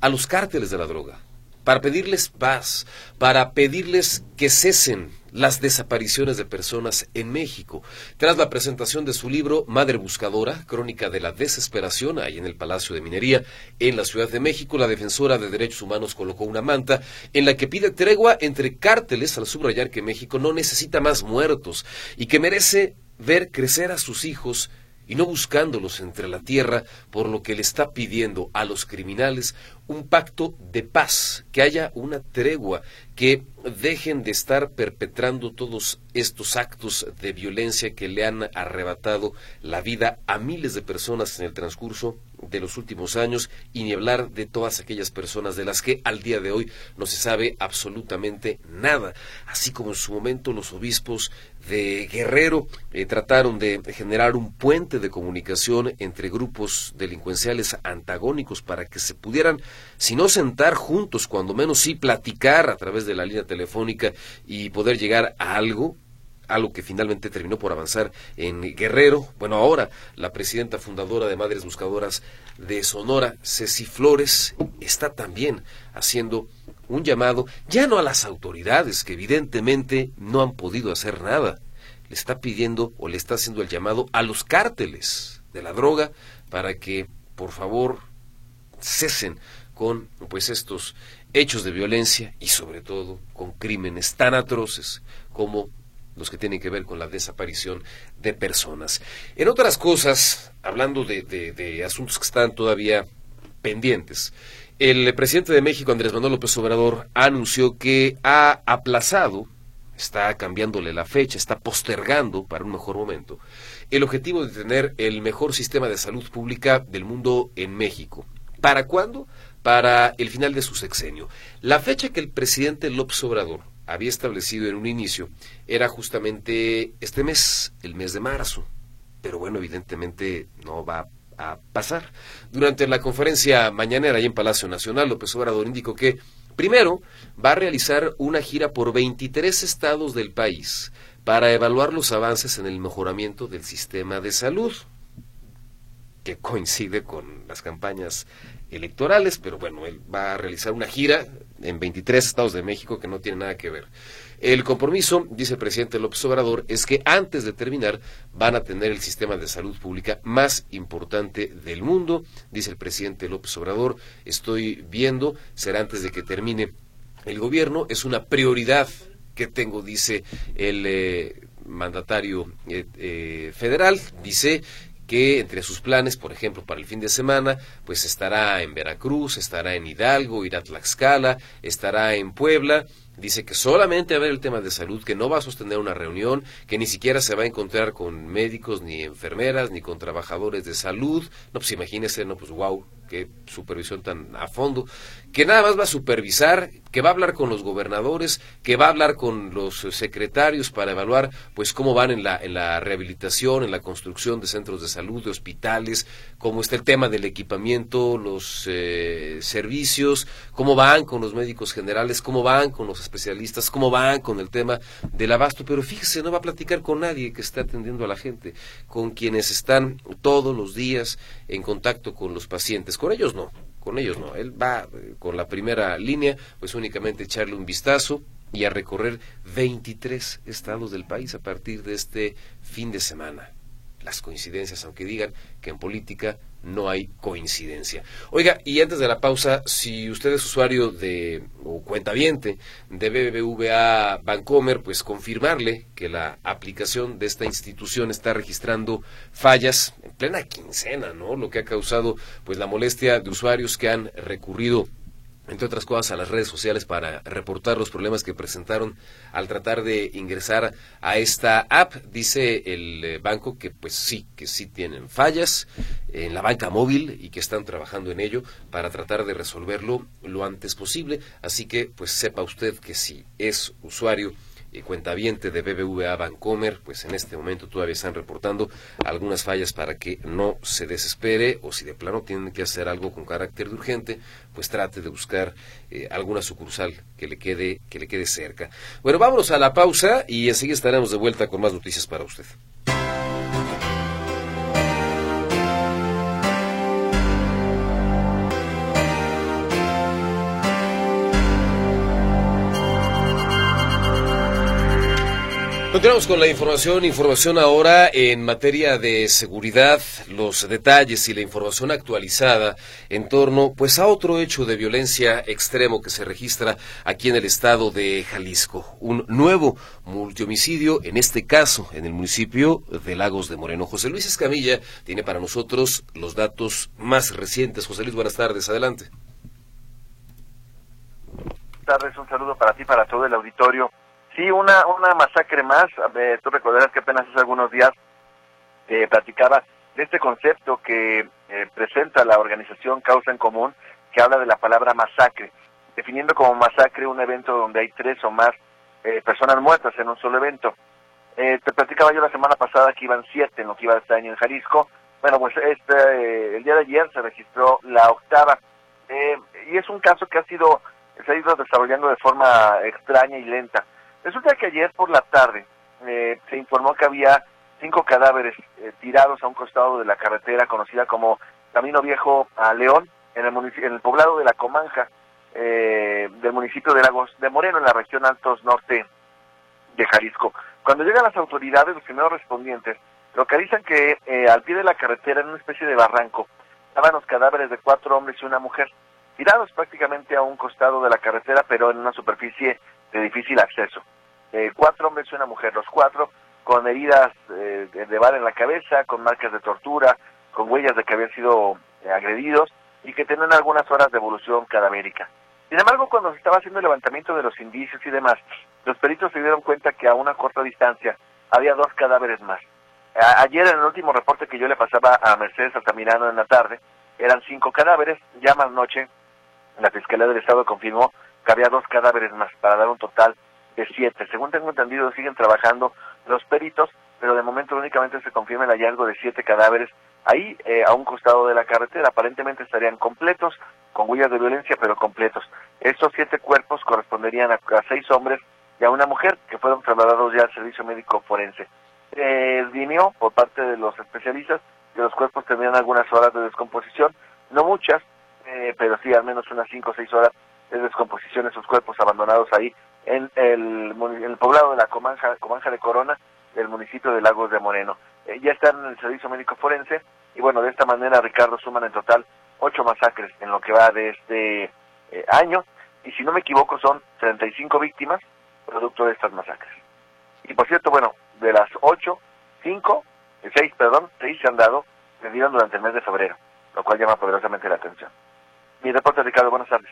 A los cárteles de la droga, para pedirles paz, para pedirles que cesen las desapariciones de personas en México. Tras la presentación de su libro Madre Buscadora, Crónica de la Desesperación, ahí en el Palacio de Minería, en la Ciudad de México, la defensora de derechos humanos colocó una manta en la que pide tregua entre cárteles al subrayar que México no necesita más muertos y que merece ver crecer a sus hijos y no buscándolos entre la tierra, por lo que le está pidiendo a los criminales un pacto de paz, que haya una tregua, que dejen de estar perpetrando todos estos actos de violencia que le han arrebatado la vida a miles de personas en el transcurso de los últimos años y ni hablar de todas aquellas personas de las que al día de hoy no se sabe absolutamente nada, así como en su momento los obispos de Guerrero eh, trataron de generar un puente de comunicación entre grupos delincuenciales antagónicos para que se pudieran, si no sentar juntos, cuando menos sí platicar a través de la línea telefónica y poder llegar a algo, algo que finalmente terminó por avanzar en Guerrero. Bueno, ahora la presidenta fundadora de Madres Buscadoras de Sonora, Ceci Flores, está también haciendo un llamado, ya no a las autoridades, que evidentemente no han podido hacer nada, le está pidiendo o le está haciendo el llamado a los cárteles de la droga para que, por favor, cesen con pues estos hechos de violencia y sobre todo con crímenes tan atroces como los que tienen que ver con la desaparición de personas. En otras cosas, hablando de, asuntos que están todavía pendientes, el presidente de México, Andrés Manuel López Obrador, anunció que ha aplazado, está cambiándole la fecha, está postergando para un mejor momento, el objetivo de tener el mejor sistema de salud pública del mundo en México. ¿Para cuándo? Para el final de su sexenio. La fecha que el presidente López Obrador había establecido en un inicio era justamente este mes, el mes de marzo. Pero bueno, evidentemente no va a pasar. Durante la conferencia mañanera ahí en Palacio Nacional, López Obrador indicó que primero va a realizar una gira por 23 estados del país para evaluar los avances en el mejoramiento del sistema de salud, que coincide con las campañas electorales, pero bueno, él va a realizar una gira en 23 estados de México que no tiene nada que ver. El compromiso, dice el presidente López Obrador, es que antes de terminar van a tener el sistema de salud pública más importante del mundo, dice el presidente López Obrador. Estoy viendo, será antes de que termine el gobierno, es una prioridad que tengo, dice el eh, mandatario eh, eh, federal, dice que entre sus planes, por ejemplo, para el fin de semana, pues estará en Veracruz, estará en Hidalgo, irá a Tlaxcala, estará en Puebla. Dice que solamente va a ver el tema de salud, que no va a sostener una reunión, que ni siquiera se va a encontrar con médicos, ni enfermeras, ni con trabajadores de salud. No, pues imagínese, no, pues wow, qué supervisión tan a fondo, que nada más va a supervisar, que va a hablar con los gobernadores, que va a hablar con los secretarios para evaluar pues cómo van en la, en la rehabilitación, en la construcción de centros de salud, de hospitales, cómo está el tema del equipamiento, los eh, servicios, cómo van con los médicos generales, cómo van con los especialistas, cómo van con el tema del abasto, pero fíjese, no va a platicar con nadie que esté atendiendo a la gente, con quienes están todos los días en contacto con los pacientes con ellos no, con ellos no. Él va, eh, con la primera línea, pues únicamente echarle un vistazo y a recorrer 23 estados del país a partir de este fin de semana. Las coincidencias, aunque digan que en política no hay coincidencia. Oiga, y antes de la pausa, si usted es usuario de o cuentaviente de BBVA Bancomer, pues confirmarle que la aplicación de esta institución está registrando fallas en plena quincena, ¿no? Lo que ha causado pues la molestia de usuarios que han recurrido entre otras cosas, a las redes sociales para reportar los problemas que presentaron al tratar de ingresar a esta app. Dice el eh, banco que pues sí, que sí tienen fallas en la banca móvil y que están trabajando en ello para tratar de resolverlo lo antes posible. Así que pues sepa usted que si es usuario y cuentaviente de BBVA Bancomer, pues en este momento todavía están reportando algunas fallas para que no se desespere o si de plano tienen que hacer algo con carácter de urgente, pues trate de buscar eh, alguna sucursal que le quede que le quede cerca. Bueno, vámonos a la pausa y enseguida estaremos de vuelta con más noticias para usted. Continuamos con la información, información ahora en materia de seguridad, los detalles y la información actualizada en torno pues a otro hecho de violencia extremo que se registra aquí en el estado de Jalisco, un nuevo multihomicidio, en este caso en el municipio de Lagos de Moreno. José Luis Escamilla tiene para nosotros los datos más recientes. José Luis, buenas tardes, adelante. Buenas tardes, un saludo para ti, para todo el auditorio. Sí, una, una masacre más. tú recordarás que apenas hace algunos días eh, platicaba de este concepto que eh, presenta la organización Causa en Común, que habla de la palabra masacre, definiendo como masacre un evento donde hay tres o más eh, personas muertas en un solo evento. Eh, te platicaba yo la semana pasada que iban siete en lo que iba este año en Jalisco. Bueno, pues este, el día de ayer se registró la octava. y es un caso que ha sido, se ha ido desarrollando de forma extraña y lenta. Resulta que ayer por la tarde eh, se informó que había cinco cadáveres eh, tirados a un costado de la carretera conocida como Camino Viejo a León, en el, en el poblado de La Comanja, eh, del municipio de Lagos de Moreno, en la región Altos Norte de Jalisco. Cuando llegan las autoridades, los primeros respondientes localizan que al pie de la carretera, en una especie de barranco, estaban los cadáveres de cuatro hombres y una mujer, tirados prácticamente a un costado de la carretera, pero en una superficie de difícil acceso. Eh, cuatro hombres y una mujer, los cuatro con heridas eh, de bala en la cabeza, con marcas de tortura, con huellas de que habían sido eh, agredidos y que tenían algunas horas de evolución cadavérica. Sin embargo, cuando se estaba haciendo el levantamiento de los indicios y demás, los peritos se dieron cuenta que a una corta distancia había dos cadáveres más. ayer, en el último reporte que yo le pasaba a Mercedes Altamirano en la tarde, eran cinco cadáveres. Ya más noche, la Fiscalía del Estado confirmó que había dos cadáveres más para dar un total de siete. Según tengo entendido, siguen trabajando los peritos, pero de momento únicamente se confirma el hallazgo de siete cadáveres ahí eh, a un costado de la carretera. Aparentemente estarían completos, con huellas de violencia, pero completos. Estos siete cuerpos corresponderían a, seis hombres y a una mujer que fueron trasladados ya al servicio médico forense. Eh, por parte de los especialistas que los cuerpos tendrían algunas horas de descomposición, no muchas, eh, pero sí al menos unas cinco o seis horas de descomposición de cuerpos abandonados ahí en el, el poblado de la Comanja, Comanja de Corona del municipio de Lagos de Moreno. Eh, ya están en el servicio médico forense y bueno, de esta manera Ricardo suman en total ocho masacres en lo que va de este eh, año y si no me equivoco son 35 víctimas producto de estas masacres. Y por cierto, bueno, de las ocho, cinco, eh, seis, perdón, seis se han dado, se dieron durante el mes de febrero, lo cual llama poderosamente la atención. Mi reporte, Ricardo, buenas tardes.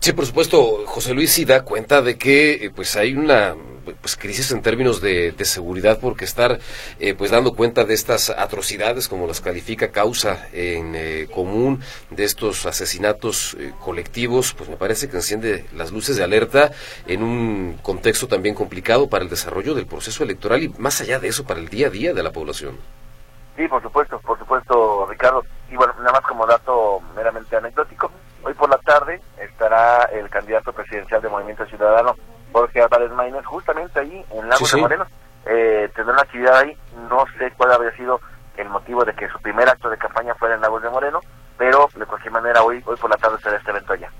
Sí, por supuesto, José Luis sí da cuenta de que eh, pues hay una pues crisis en términos de, seguridad porque estar eh, pues dando cuenta de estas atrocidades como las califica causa en eh, común de estos asesinatos colectivos pues me parece que enciende las luces de alerta en un contexto también complicado para el desarrollo del proceso electoral y más allá de eso para el día a día de la población. Sí, por supuesto, por supuesto, Ricardo. Y bueno, nada más como dato meramente anecdótico, por la tarde estará el candidato presidencial de Movimiento Ciudadano, Jorge Álvarez Maínez, justamente ahí en Lagos de Moreno. Eh, tendrá una actividad ahí, no sé cuál habría sido el motivo de que su primer acto de campaña fuera en Lagos de Moreno, pero de cualquier manera hoy, hoy por la tarde será este evento allá.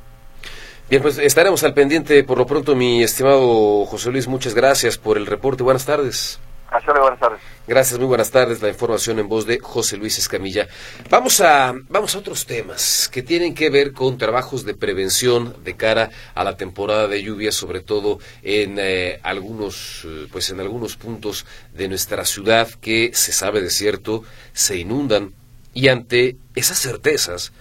Bien, pues estaremos al pendiente. Por lo pronto, mi estimado José Luis, muchas gracias por el reporte. Buenas tardes. Hasta buenas tardes. Gracias, muy buenas tardes. La información en voz de José Luis Escamilla. Vamos a, vamos a otros temas que tienen que ver con trabajos de prevención de cara a la temporada de lluvia, sobre todo en eh, algunos, eh, pues en algunos puntos de nuestra ciudad que se sabe de cierto se inundan y ante esas certezas,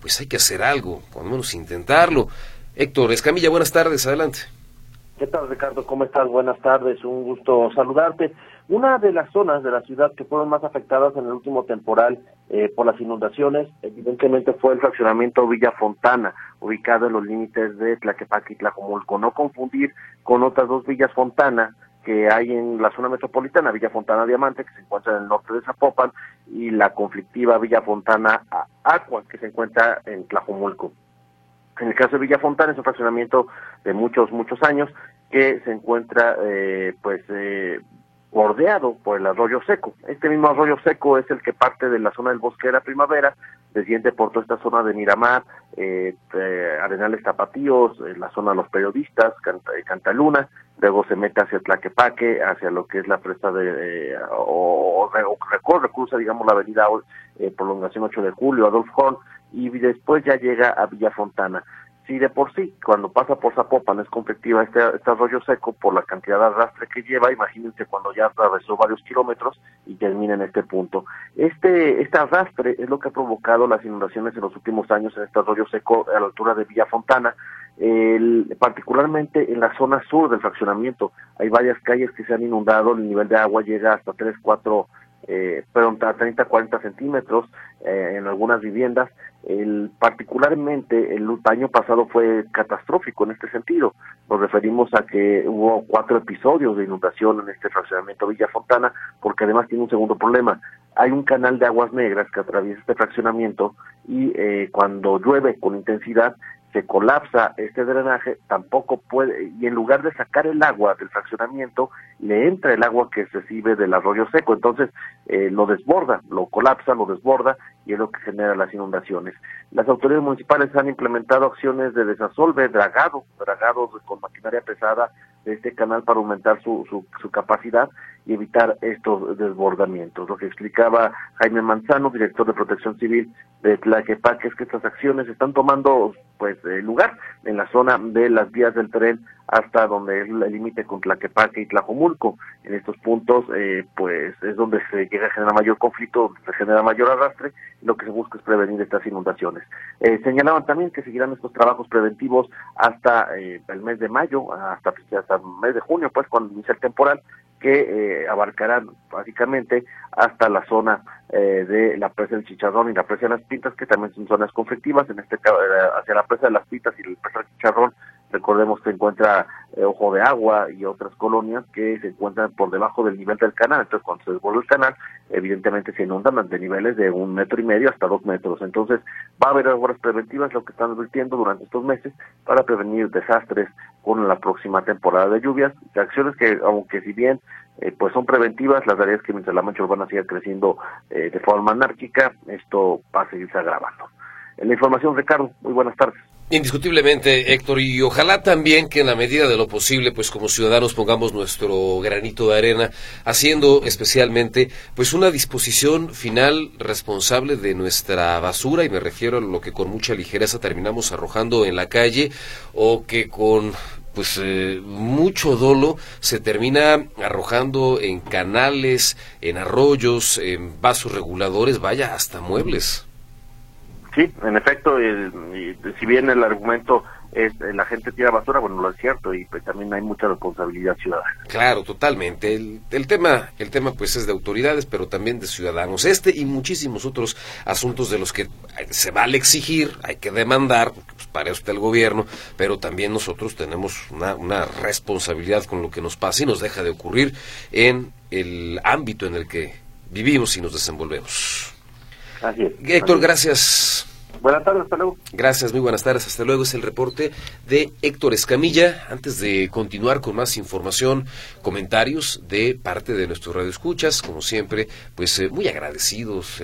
pues hay que hacer algo, por lo menos intentarlo. Héctor Escamilla, buenas tardes, adelante. ¿Qué tal, Ricardo? ¿Cómo estás? Buenas tardes, un gusto saludarte. Una de las zonas de la ciudad que fueron más afectadas en el último temporal eh, por las inundaciones, evidentemente fue el fraccionamiento Villa Fontana, ubicado en los límites de Tlaquepaque y Tlajomulco. No confundir con otras dos villas Fontana que hay en la zona metropolitana, Villa Fontana Diamante, que se encuentra en el norte de Zapopan, y la conflictiva Villa Fontana Aqua, que se encuentra en Tlajomulco. En el caso de Villa Fontana es un fraccionamiento de muchos, muchos años que se encuentra eh, pues eh, bordeado por el arroyo seco. Este mismo arroyo seco es el que parte de la zona del bosque de la primavera, desciende por toda esta zona de Miramar, eh, Arenales Tapatíos, la zona de los periodistas, Cantaluna, luego se mete hacia Tlaquepaque, hacia lo que es la presa de, o, recorre, cruza digamos la avenida Prolongación 8 de Julio, Adolf Horn, y después ya llega a Villa Fontana. Si de por sí, cuando pasa por Zapopan es conflictiva este, este arroyo seco por la cantidad de arrastre que lleva, imagínense cuando ya atravesó varios kilómetros y termina en este punto. Este, este arrastre es lo que ha provocado las inundaciones en los últimos años en este arroyo seco a la altura de Villa Fontana, particularmente en la zona sur del fraccionamiento. Hay varias calles que se han inundado, el nivel de agua llega hasta 3, 4 eh, perdón, a 30, 40 centímetros eh, en algunas viviendas. El, particularmente el año pasado fue catastrófico en este sentido. Nos referimos a que hubo cuatro episodios de inundación en este fraccionamiento Villa Fontana, porque además tiene un segundo problema. Hay un canal de aguas negras que atraviesa este fraccionamiento y eh, cuando llueve con intensidad se colapsa este drenaje, tampoco puede, y en lugar de sacar el agua del fraccionamiento, le entra el agua que se recibe del arroyo seco, entonces eh, lo desborda, lo colapsa, lo desborda y es lo que genera las inundaciones. Las autoridades municipales han implementado acciones de desasolve, dragado, dragados con maquinaria pesada de este canal para aumentar su, su, su capacidad y evitar estos desbordamientos. Lo que explicaba Jaime Manzano, director de Protección Civil de Tlaquepaque, es que estas acciones están tomando pues lugar en la zona de las vías del tren hasta donde es el límite con Tlaquepaque y Tlajomulco. En estos puntos, eh, pues es donde se llega a generar mayor conflicto, se genera mayor arrastre, lo que se busca es prevenir estas inundaciones. Eh, señalaban también que seguirán estos trabajos preventivos hasta eh, el mes de mayo, hasta, hasta el mes de junio, pues cuando inicia el temporal, que eh, abarcarán básicamente hasta la zona eh, de la presa del Chicharrón y la presa de las Pintas, que también son zonas conflictivas, en este caso eh, hacia la presa de las Pintas y la presa del Chicharrón Recordemos que encuentra eh, Ojo de Agua y otras colonias que se encuentran por debajo del nivel del canal. Entonces, cuando se desborda el canal, evidentemente se inundan ante niveles de un metro y medio hasta dos metros. Entonces, va a haber obras preventivas, lo que están advirtiendo durante estos meses, para prevenir desastres con la próxima temporada de lluvias. Acciones que, aunque si bien eh, pues son preventivas, las es que mientras la mancha urbana siga creciendo eh, de forma anárquica, esto va a seguirse agravando. En la información, Ricardo, muy buenas tardes. Indiscutiblemente, Héctor, y ojalá también que en la medida de lo posible, pues como ciudadanos pongamos nuestro granito de arena, haciendo especialmente, pues una disposición final responsable de nuestra basura, y me refiero a lo que con mucha ligereza terminamos arrojando en la calle, o que con pues eh, mucho dolo se termina arrojando en canales, en arroyos, en vasos reguladores, vaya, hasta muebles. Sí, en efecto, si bien el argumento es la gente tira basura, bueno, lo es cierto y pues, también hay mucha responsabilidad ciudadana. Claro, totalmente. El, el, tema, el tema pues es de autoridades, pero también de ciudadanos. Este y muchísimos otros asuntos de los que se vale exigir, hay que demandar, pues, para usted el gobierno, pero también nosotros tenemos una, una responsabilidad con lo que nos pasa y nos deja de ocurrir en el ámbito en el que vivimos y nos desenvolvemos. Así es. Héctor, gracias. Buenas tardes, hasta luego. Gracias, muy buenas tardes, hasta luego. Es el reporte de Héctor Escamilla. Antes de continuar con más información, comentarios de parte de nuestros radioescuchas, como siempre, pues eh, muy agradecidos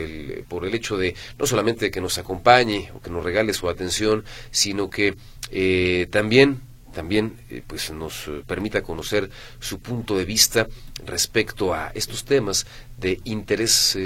por el hecho de no solamente que nos acompañe o que nos regale su atención, sino que eh, también también eh, pues nos permita conocer su punto de vista respecto a estos temas de interés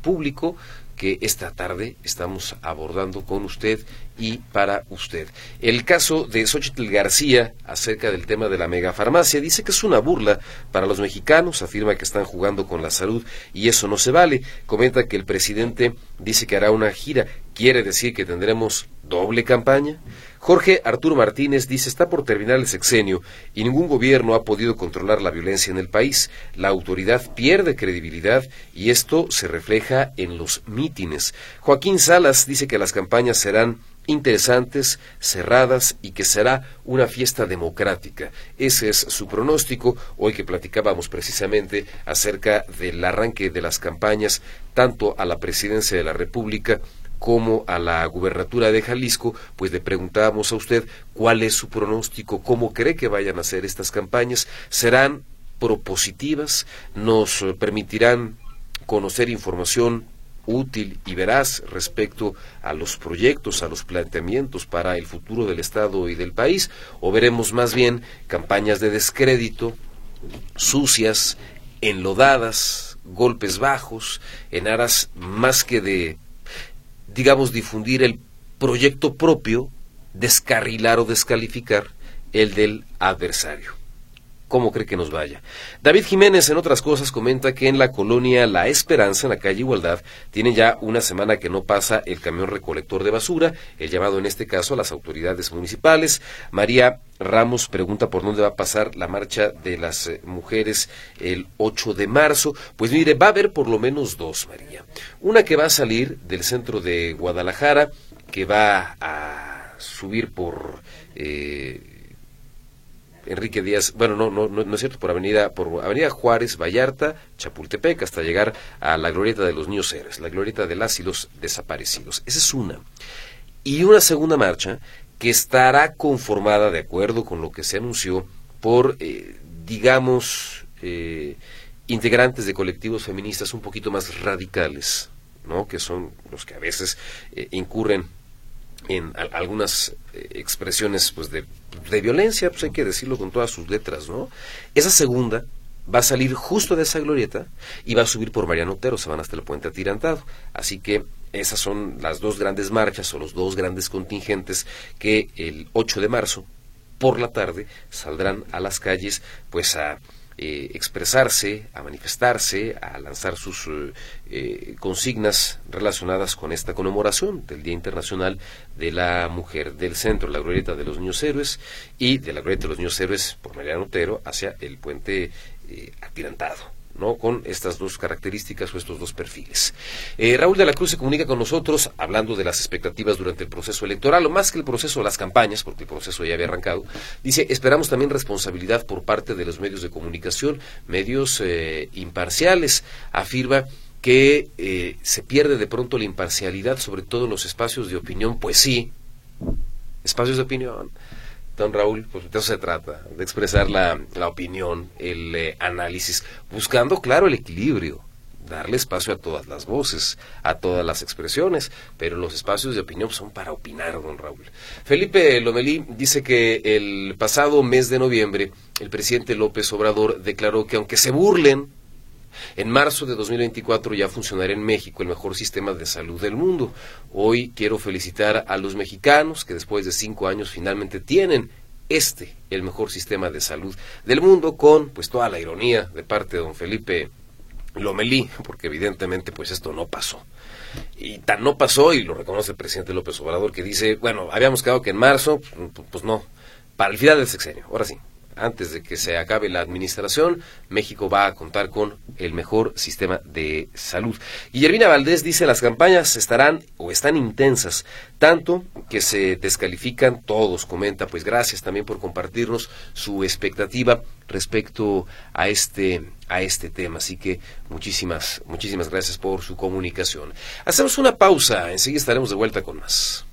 público que esta tarde estamos abordando con usted y para usted. El caso de Xochitl García acerca del tema de la megafarmacia dice que es una burla para los mexicanos, afirma que están jugando con la salud y eso no se vale. Comenta que el presidente dice que hará una gira. ¿Quiere decir que tendremos doble campaña? Jorge Arturo Martínez dice está por terminar el sexenio y ningún gobierno ha podido controlar la violencia en el país. La autoridad pierde credibilidad y esto se refleja en los mítines. Joaquín Salas dice que las campañas serán interesantes, cerradas y que será una fiesta democrática. Ese es su pronóstico, hoy que platicábamos precisamente acerca del arranque de las campañas tanto a la presidencia de la República como a la gubernatura de Jalisco, pues le preguntábamos a usted cuál es su pronóstico, cómo cree que vayan a ser estas campañas, serán propositivas, nos permitirán conocer información útil y veraz respecto a los proyectos, a los planteamientos para el futuro del Estado y del país, o veremos más bien campañas de descrédito, sucias, enlodadas, golpes bajos, en aras más que de digamos, difundir el proyecto propio, descarrilar o descalificar el del adversario. ¿Cómo cree que nos vaya? David Jiménez, en otras cosas, comenta que en la colonia La Esperanza, en la calle Igualdad, tiene ya una semana que no pasa el camión recolector de basura, el llamado en este caso a las autoridades municipales. María Ramos pregunta por dónde va a pasar la marcha de las eh, mujeres el 8 de marzo. Pues mire, va a haber por lo menos dos, María. Una que va a salir del centro de Guadalajara, que va a subir por... Eh, Enrique Díaz, bueno, no, no, no, es cierto, por Avenida, por Avenida Juárez, Vallarta, Chapultepec, hasta llegar a la glorieta de los niños héroes, la glorieta de las y los desaparecidos. Esa es una. Y una segunda marcha que estará conformada, de acuerdo con lo que se anunció, por, eh, digamos, eh, integrantes de colectivos feministas un poquito más radicales, ¿no? que son los que a veces eh, incurren en algunas expresiones pues de de violencia, pues hay que decirlo con todas sus letras, ¿no? Esa segunda va a salir justo de esa glorieta y va a subir por Mariano Otero, se van hasta el puente atirantado. Así que esas son las dos grandes marchas o los dos grandes contingentes que el 8 de marzo por la tarde saldrán a las calles pues a eh, expresarse, a manifestarse, a lanzar sus eh, eh, consignas relacionadas con esta conmemoración del Día Internacional de la Mujer del Centro, la glorieta de los Niños Héroes y de la glorieta de los Niños Héroes por Mariano Otero hacia el puente atirantado. ¿No? con estas dos características o estos dos perfiles. Eh, Raúl de la Cruz se comunica con nosotros hablando de las expectativas durante el proceso electoral, o más que el proceso de las campañas, porque el proceso ya había arrancado. Dice, esperamos también responsabilidad por parte de los medios de comunicación, medios eh, imparciales. Afirma que eh, se pierde de pronto la imparcialidad, sobre todo en los espacios de opinión. Pues sí, espacios de opinión don Raúl, pues de eso se trata, de expresar la, opinión, el eh, análisis, buscando, claro, el equilibrio, darle espacio a todas las voces, a todas las expresiones, pero los espacios de opinión son para opinar, don Raúl. Felipe Lomelí dice que el pasado mes de noviembre, el presidente López Obrador declaró que aunque se burlen, en marzo de 2024 ya funcionará en México el mejor sistema de salud del mundo. Hoy quiero felicitar a los mexicanos que después de cinco años finalmente tienen este, el mejor sistema de salud del mundo, con pues toda la ironía de parte de don Felipe Lomelí, porque evidentemente pues esto no pasó. Y tan no pasó, y lo reconoce el presidente López Obrador, que dice, bueno, habíamos quedado que en marzo, pues, pues no, para el final del sexenio, ahora sí, antes de que se acabe la administración, México va a contar con el mejor sistema de salud. Guillermina Valdés dice las campañas estarán o están intensas, tanto que se descalifican todos, comenta, pues gracias también por compartirnos su expectativa respecto a este a este tema. Así que muchísimas, muchísimas gracias por su comunicación. Hacemos una pausa, enseguida estaremos de vuelta con más.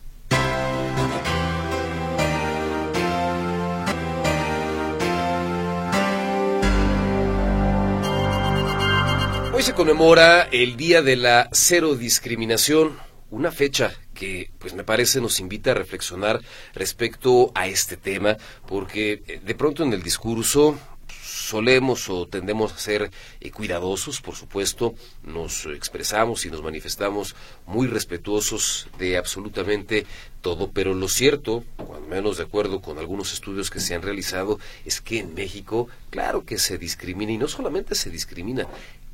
Hoy se conmemora el Día de la Cero Discriminación, una fecha que pues me parece nos invita a reflexionar respecto a este tema, porque eh, de pronto en el discurso solemos o tendemos a ser eh, cuidadosos, por supuesto, nos expresamos y nos manifestamos muy respetuosos de absolutamente todo, pero lo cierto, al menos de acuerdo con algunos estudios que se han realizado, es que en México, claro que se discrimina y no solamente se discrimina,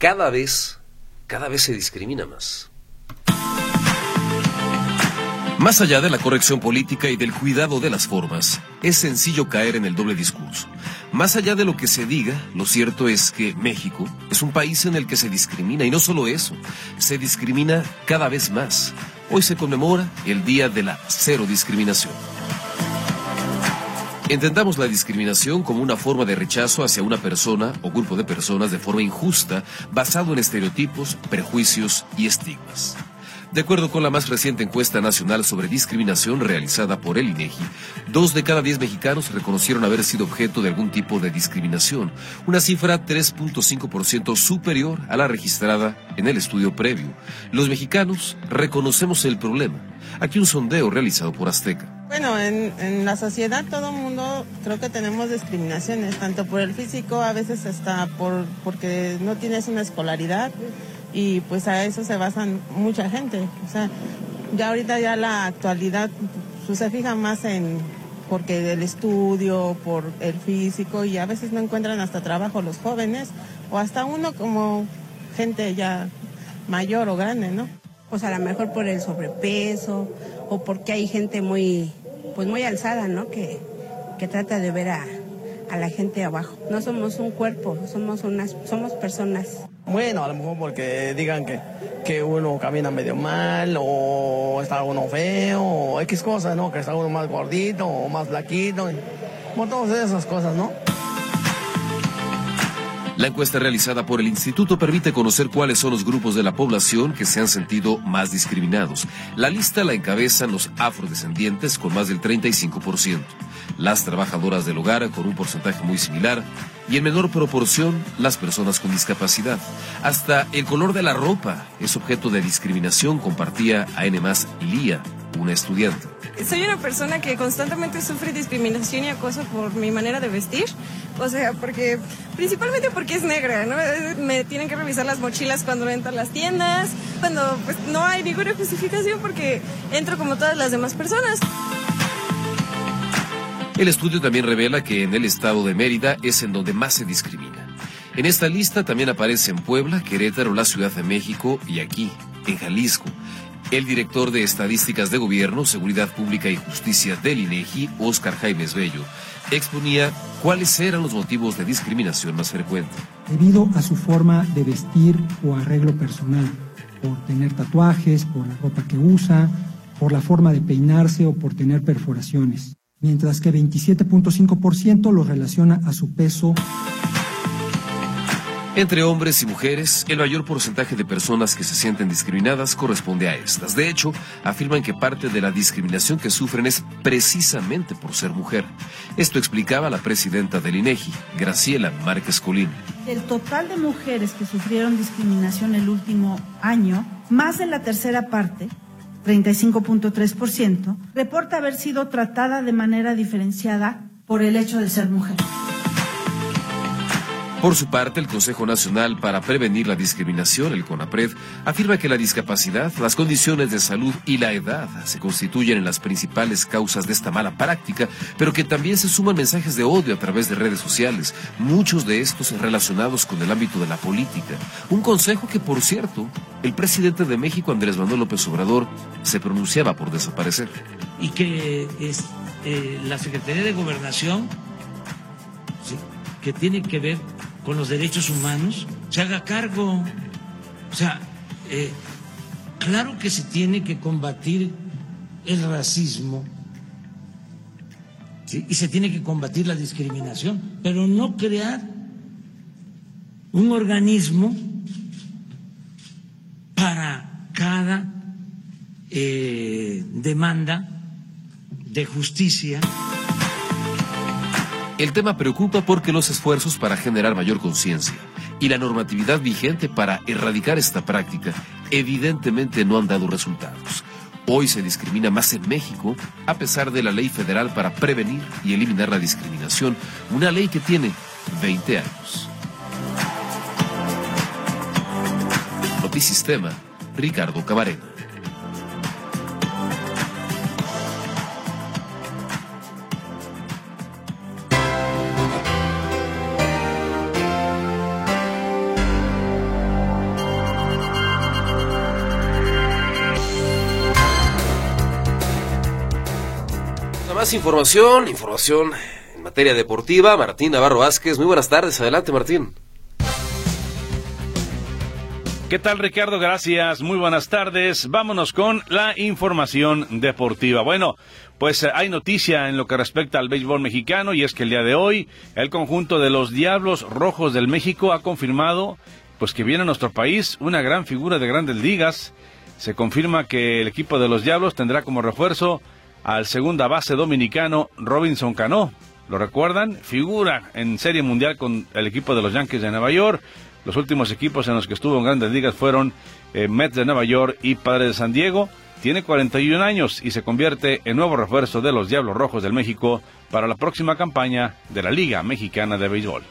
cada vez, cada vez se discrimina más. Más allá de la corrección política y del cuidado de las formas, es sencillo caer en el doble discurso. Más allá de lo que se diga, lo cierto es que México es un país en el que se discrimina, y no solo eso, se discrimina cada vez más. Hoy se conmemora el Día de la Cero Discriminación. Entendamos la discriminación como una forma de rechazo hacia una persona o grupo de personas de forma injusta, basado en estereotipos, prejuicios y estigmas. De acuerdo con la más reciente encuesta nacional sobre discriminación realizada por el INEGI, dos de cada diez mexicanos reconocieron haber sido objeto de algún tipo de discriminación, una cifra 3.5% superior a la registrada en el estudio previo. Los mexicanos reconocemos el problema. Aquí un sondeo realizado por Azteca. Bueno, en, en la sociedad todo el mundo creo que tenemos discriminaciones, tanto por el físico, a veces hasta por porque no tienes una escolaridad y pues a eso se basan mucha gente. O sea, ya ahorita ya la actualidad pues, se fija más en porque el estudio, por el físico y a veces no encuentran hasta trabajo los jóvenes o hasta uno como gente ya mayor o grande, ¿no? Pues a lo mejor por el sobrepeso o porque hay gente muy pues muy alzada, ¿no? Que, que trata de ver a, a la gente abajo. No somos un cuerpo, somos unas, somos personas. Bueno, a lo mejor porque digan que, que uno camina medio mal o está uno feo o X cosas, ¿no? Que está uno más gordito o más flaquito. Por todas esas cosas, ¿no? La encuesta realizada por el instituto permite conocer cuáles son los grupos de la población que se han sentido más discriminados. La lista la encabezan los afrodescendientes con más del 35%, las trabajadoras del hogar con un porcentaje muy similar y en menor proporción las personas con discapacidad. Hasta el color de la ropa es objeto de discriminación, compartía a N. Lía, una estudiante. Soy una persona que constantemente sufre discriminación y acoso por mi manera de vestir. O sea, porque principalmente porque es negra, ¿no? Me tienen que revisar las mochilas cuando entro a las tiendas, cuando pues no hay ninguna justificación porque entro como todas las demás personas. El estudio también revela que en el estado de Mérida es en donde más se discrimina. En esta lista también aparecen Puebla, Querétaro, la Ciudad de México y aquí, en Jalisco. El director de Estadísticas de Gobierno, Seguridad Pública y Justicia del INEGI, Óscar Jaimes Bello, exponía cuáles eran los motivos de discriminación más frecuentes. Debido a su forma de vestir o arreglo personal, por tener tatuajes, por la ropa que usa, por la forma de peinarse o por tener perforaciones, mientras que 27.5% lo relaciona a su peso entre hombres y mujeres, el mayor porcentaje de personas que se sienten discriminadas corresponde a estas. De hecho, afirman que parte de la discriminación que sufren es precisamente por ser mujer. Esto explicaba la presidenta del INEGI, Graciela Márquez Colín. El total de mujeres que sufrieron discriminación el último año, más de la tercera parte, 35.3%, reporta haber sido tratada de manera diferenciada por el hecho de ser mujer. Por su parte, el Consejo Nacional para Prevenir la Discriminación, el CONAPRED, afirma que la discapacidad, las condiciones de salud y la edad se constituyen en las principales causas de esta mala práctica, pero que también se suman mensajes de odio a través de redes sociales, muchos de estos relacionados con el ámbito de la política. Un consejo que, por cierto, el presidente de México, Andrés Manuel López Obrador, se pronunciaba por desaparecer. Y que es, eh, la Secretaría de Gobernación que tiene que ver con los derechos humanos se haga cargo. O sea, eh, claro que se tiene que combatir el racismo y se tiene que combatir la discriminación, pero no crear un organismo para cada eh, demanda de justicia. El tema preocupa porque los esfuerzos para generar mayor conciencia y la normatividad vigente para erradicar esta práctica evidentemente no han dado resultados. Hoy se discrimina más en México a pesar de la ley federal para prevenir y eliminar la discriminación, una ley que tiene 20 años. Notisistema, Ricardo Camarena. Información, información en materia deportiva. Martín Navarro Vázquez, muy buenas tardes. Adelante, Martín. ¿Qué tal Ricardo? Gracias, muy buenas tardes. Vámonos con la información deportiva. Bueno, pues eh, hay noticia en lo que respecta al béisbol mexicano y es que el día de hoy el conjunto de los Diablos Rojos del México ha confirmado pues que viene a nuestro país una gran figura de grandes ligas. Se confirma que el equipo de los Diablos tendrá como refuerzo al segunda base dominicano Robinson Cano. ¿Lo recuerdan? Figura en Serie Mundial con el equipo de los Yankees de Nueva York. Los últimos equipos en los que estuvo en grandes ligas fueron eh, Mets de Nueva York y Padres de San Diego. Tiene 41 años y se convierte en nuevo refuerzo de los Diablos Rojos del México para la próxima campaña de la Liga Mexicana de Béisbol.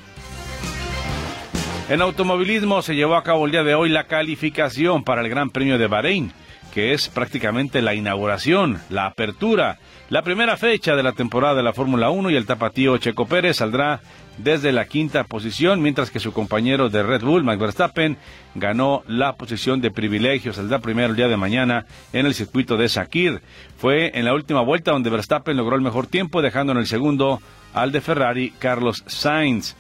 En automovilismo se llevó a cabo el día de hoy la calificación para el Gran Premio de Bahrein que es prácticamente la inauguración, la apertura, la primera fecha de la temporada de la Fórmula 1 y el tapatío Checo Pérez saldrá desde la quinta posición, mientras que su compañero de Red Bull, Max Verstappen, ganó la posición de privilegio, saldrá primero el día de mañana en el circuito de Sakir. Fue en la última vuelta donde Verstappen logró el mejor tiempo, dejando en el segundo al de Ferrari, Carlos Sainz.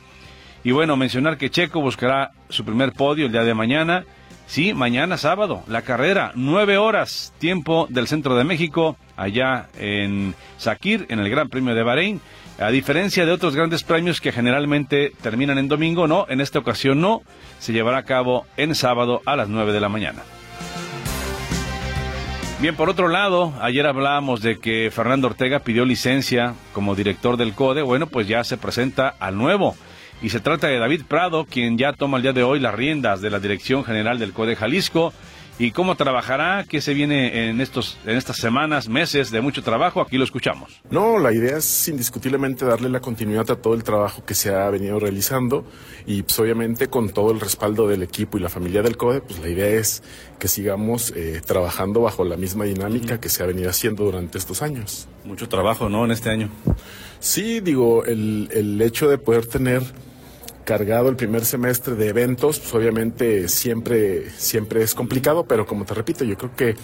Y bueno, mencionar que Checo buscará su primer podio el día de mañana Sí, mañana sábado, la carrera, nueve horas, tiempo del centro de México, allá en Sakir, en el Gran Premio de Bahrein. A diferencia de otros grandes premios que generalmente terminan en domingo, no, en esta ocasión no, se llevará a cabo en sábado a las nueve de la mañana. Bien, por otro lado, ayer hablábamos de que Fernando Ortega pidió licencia como director del CODE. Bueno, pues ya se presenta al nuevo y se trata de David Prado, quien ya toma el día de hoy las riendas de la Dirección General del CODE Jalisco. ¿Y cómo trabajará? ¿Qué se viene en, estos, en estas semanas, meses de mucho trabajo? Aquí lo escuchamos. No, la idea es indiscutiblemente darle la continuidad a todo el trabajo que se ha venido realizando y pues, obviamente con todo el respaldo del equipo y la familia del CODE, pues la idea es que sigamos eh, trabajando bajo la misma dinámica que se ha venido haciendo durante estos años. Mucho trabajo, ¿no? En este año. Sí, digo, el, el hecho de poder tener cargado el primer semestre de eventos, pues obviamente siempre, siempre es complicado, pero como te repito, yo creo que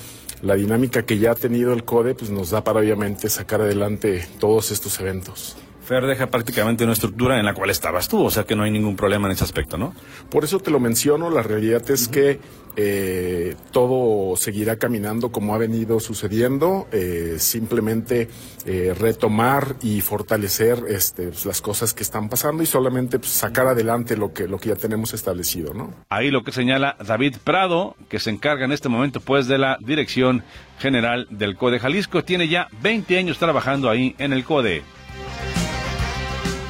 la dinámica que ya ha tenido el CODE pues nos da para obviamente sacar adelante todos estos eventos. Fer deja prácticamente una estructura en la cual estabas tú, o sea que no hay ningún problema en ese aspecto, ¿no? Por eso te lo menciono, la realidad es que eh, todo seguirá caminando como ha venido sucediendo, eh, simplemente eh, retomar y fortalecer este, pues, las cosas que están pasando y solamente pues, sacar adelante lo que, lo que ya tenemos establecido, ¿no? Ahí lo que señala David Prado, que se encarga en este momento pues de la Dirección General del CODE Jalisco, tiene ya 20 años trabajando ahí en el CODE.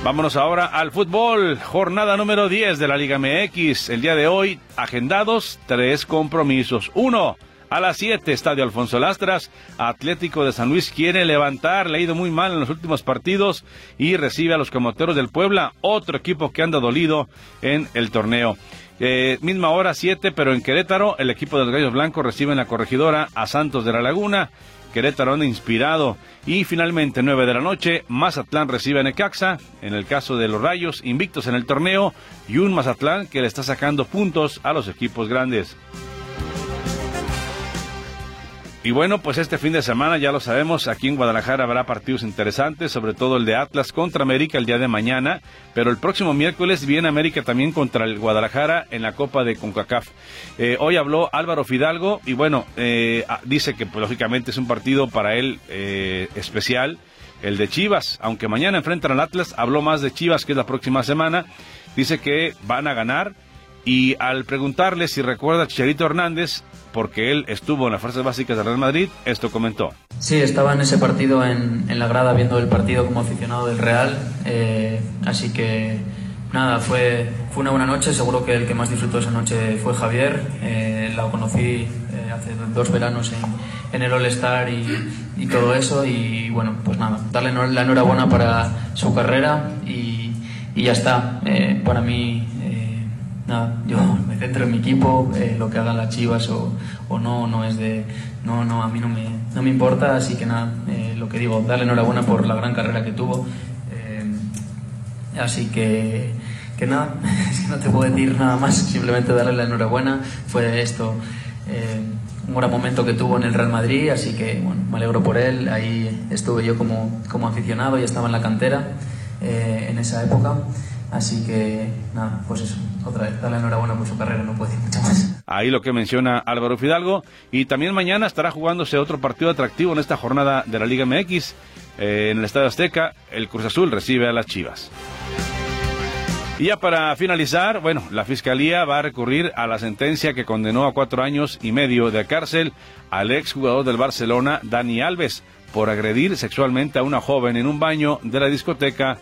Vámonos ahora al fútbol, jornada número 10 de la Liga MX. El día de hoy, agendados tres compromisos. Uno, a las 7, Estadio Alfonso Lastras. Atlético de San Luis quiere levantar, le ha ido muy mal en los últimos partidos y recibe a los Camoteros del Puebla, otro equipo que anda dolido en el torneo. Eh, misma hora 7, pero en Querétaro, el equipo de los Gallos Blancos recibe en la corregidora a Santos de la Laguna. Querétaro inspirado. Y finalmente, 9 de la noche, Mazatlán recibe a Necaxa. En el caso de los Rayos, invictos en el torneo. Y un Mazatlán que le está sacando puntos a los equipos grandes. Y bueno, pues este fin de semana, ya lo sabemos, aquí en Guadalajara habrá partidos interesantes, sobre todo el de Atlas contra América el día de mañana, pero el próximo miércoles viene América también contra el Guadalajara en la Copa de CONCACAF. Eh, hoy habló Álvaro Fidalgo y bueno, eh, ah, dice que pues, lógicamente es un partido para él eh, especial, el de Chivas, aunque mañana enfrentan al Atlas, habló más de Chivas que es la próxima semana, dice que van a ganar y al preguntarle si recuerda a Chicharito Hernández, porque él estuvo en las fuerzas básicas del Real Madrid, esto comentó. Sí, estaba en ese partido en, en la grada viendo el partido como aficionado del Real, eh, así que nada, fue, fue una buena noche, seguro que el que más disfrutó esa noche fue Javier, eh, la conocí eh, hace dos veranos en, en el All Star y, y, todo eso y bueno, pues nada, darle la enhorabuena para su carrera y, y ya está, eh, para mí nada, yo me centro en mi equipo, eh, lo que hagan las chivas o, o, no, no es de. No, no, a mí no me, no me importa, así que nada, eh, lo que digo, darle enhorabuena por la gran carrera que tuvo. Eh, así que, que nada, es que no te puedo decir nada más, simplemente darle la enhorabuena. Fue esto. Eh, un gran momento que tuvo en el Real Madrid, así que bueno, me alegro por él. Ahí estuve yo como, como aficionado y estaba en la cantera en esa época. Así que nada, pues eso otra vez, darle enhorabuena por su carrera, no puede mucho más. Ahí lo que menciona Álvaro Fidalgo. Y también mañana estará jugándose otro partido atractivo en esta jornada de la Liga MX. Eh, en el Estadio Azteca, el Cruz Azul recibe a las Chivas. Y ya para finalizar, bueno, la Fiscalía va a recurrir a la sentencia que condenó a cuatro años y medio de cárcel al exjugador del Barcelona, Dani Alves, por agredir sexualmente a una joven en un baño de la discoteca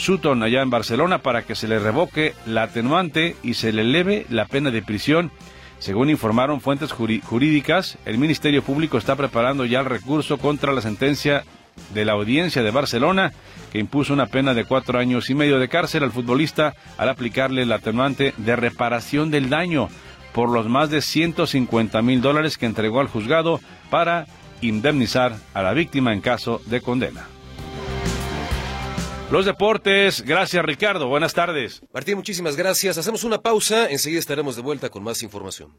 Sutton allá en Barcelona para que se le revoque la atenuante y se le eleve la pena de prisión. Según informaron fuentes jurídicas, el Ministerio Público está preparando ya el recurso contra la sentencia de la audiencia de Barcelona, que impuso una pena de cuatro años y medio de cárcel al futbolista al aplicarle la atenuante de reparación del daño por los más de 150 mil dólares que entregó al juzgado para indemnizar a la víctima en caso de condena. Los deportes, gracias Ricardo, buenas tardes. Martín, muchísimas gracias. Hacemos una pausa, enseguida estaremos de vuelta con más información.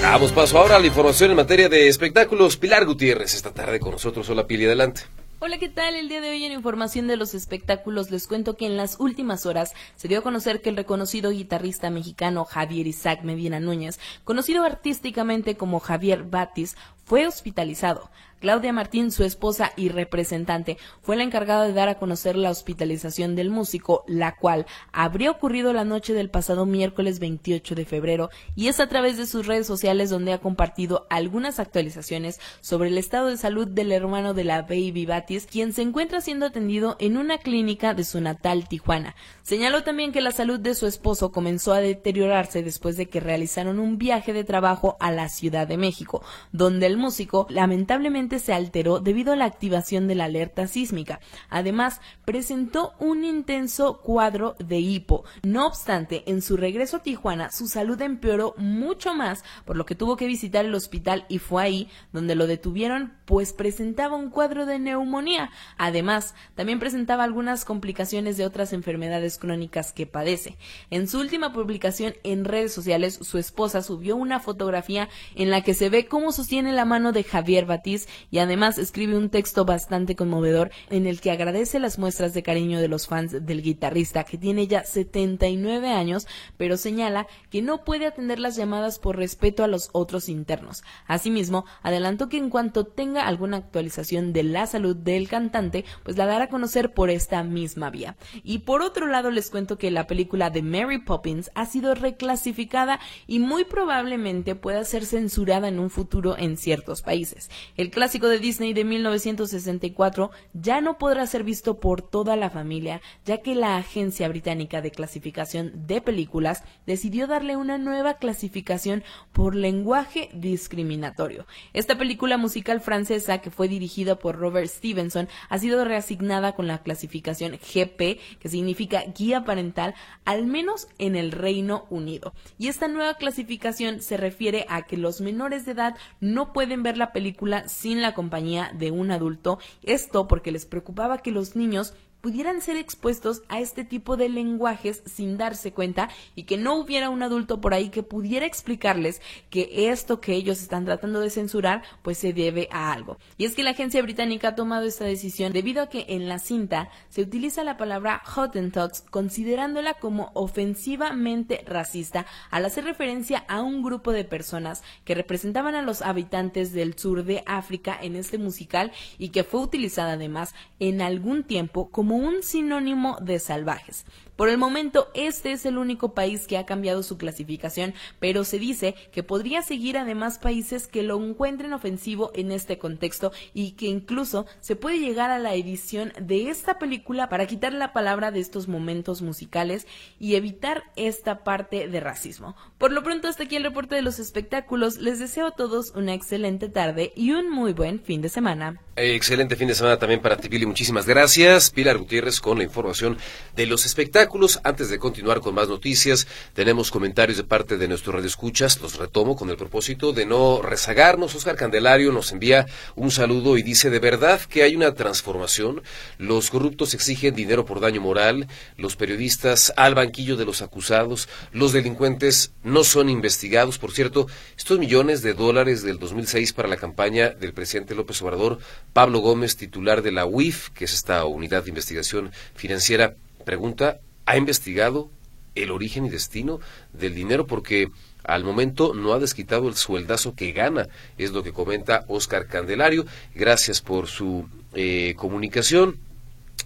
Damos paso ahora a la información en materia de espectáculos. Pilar Gutiérrez esta tarde con nosotros. Hola Pili, adelante. Hola, ¿qué tal? El día de hoy en información de los espectáculos les cuento que en las últimas horas se dio a conocer que el reconocido guitarrista mexicano Javier Isaac Medina Núñez, conocido artísticamente como Javier Batis, fue hospitalizado. Claudia Martín, su esposa y representante, fue la encargada de dar a conocer la hospitalización del músico, la cual habría ocurrido la noche del pasado miércoles 28 de febrero y es a través de sus redes sociales donde ha compartido algunas actualizaciones sobre el estado de salud del hermano de la Baby Batis, quien se encuentra siendo atendido en una clínica de su natal Tijuana. Señaló también que la salud de su esposo comenzó a deteriorarse después de que realizaron un viaje de trabajo a la Ciudad de México, donde el músico lamentablemente se alteró debido a la activación de la alerta sísmica. Además, presentó un intenso cuadro de hipo. No obstante, en su regreso a Tijuana, su salud empeoró mucho más, por lo que tuvo que visitar el hospital y fue ahí donde lo detuvieron, pues presentaba un cuadro de neumonía. Además, también presentaba algunas complicaciones de otras enfermedades crónicas que padece. En su última publicación en redes sociales, su esposa subió una fotografía en la que se ve cómo sostiene la mano de Javier Batiz y además escribe un texto bastante conmovedor en el que agradece las muestras de cariño de los fans del guitarrista que tiene ya 79 años, pero señala que no puede atender las llamadas por respeto a los otros internos. Asimismo, adelantó que en cuanto tenga alguna actualización de la salud del cantante, pues la dará a conocer por esta misma vía. Y por otro lado les cuento que la película de Mary Poppins ha sido reclasificada y muy probablemente pueda ser censurada en un futuro en países. El clásico de Disney de 1964 ya no podrá ser visto por toda la familia, ya que la agencia británica de clasificación de películas decidió darle una nueva clasificación por lenguaje discriminatorio. Esta película musical francesa, que fue dirigida por Robert Stevenson, ha sido reasignada con la clasificación GP, que significa guía parental, al menos en el Reino Unido. Y esta nueva clasificación se refiere a que los menores de edad no pueden pueden ver la película sin la compañía de un adulto. Esto porque les preocupaba que los niños pudieran ser expuestos a este tipo de lenguajes sin darse cuenta y que no hubiera un adulto por ahí que pudiera explicarles que esto que ellos están tratando de censurar pues se debe a algo. Y es que la agencia británica ha tomado esta decisión debido a que en la cinta se utiliza la palabra Hottentots considerándola como ofensivamente racista al hacer referencia a un grupo de personas que representaban a los habitantes del sur de África en este musical y que fue utilizada además en algún tiempo como un sinónimo de salvajes. Por el momento, este es el único país que ha cambiado su clasificación, pero se dice que podría seguir además países que lo encuentren ofensivo en este contexto y que incluso se puede llegar a la edición de esta película para quitar la palabra de estos momentos musicales y evitar esta parte de racismo. Por lo pronto, hasta aquí el reporte de los espectáculos. Les deseo a todos una excelente tarde y un muy buen fin de semana. Excelente fin de semana también para ti, Pili. Muchísimas gracias. Pilar Gutiérrez con la información de los espectáculos. Antes de continuar con más noticias, tenemos comentarios de parte de nuestros radioescuchas. Los retomo con el propósito de no rezagarnos. Oscar Candelario nos envía un saludo y dice, de verdad que hay una transformación. Los corruptos exigen dinero por daño moral. Los periodistas al banquillo de los acusados. Los delincuentes no son investigados. Por cierto, estos millones de dólares del 2006 para la campaña del presidente López Obrador, Pablo Gómez, titular de la UIF, que es esta unidad de investigación financiera, pregunta, ha investigado el origen y destino del dinero porque al momento no ha desquitado el sueldazo que gana, es lo que comenta Oscar Candelario. Gracias por su eh, comunicación.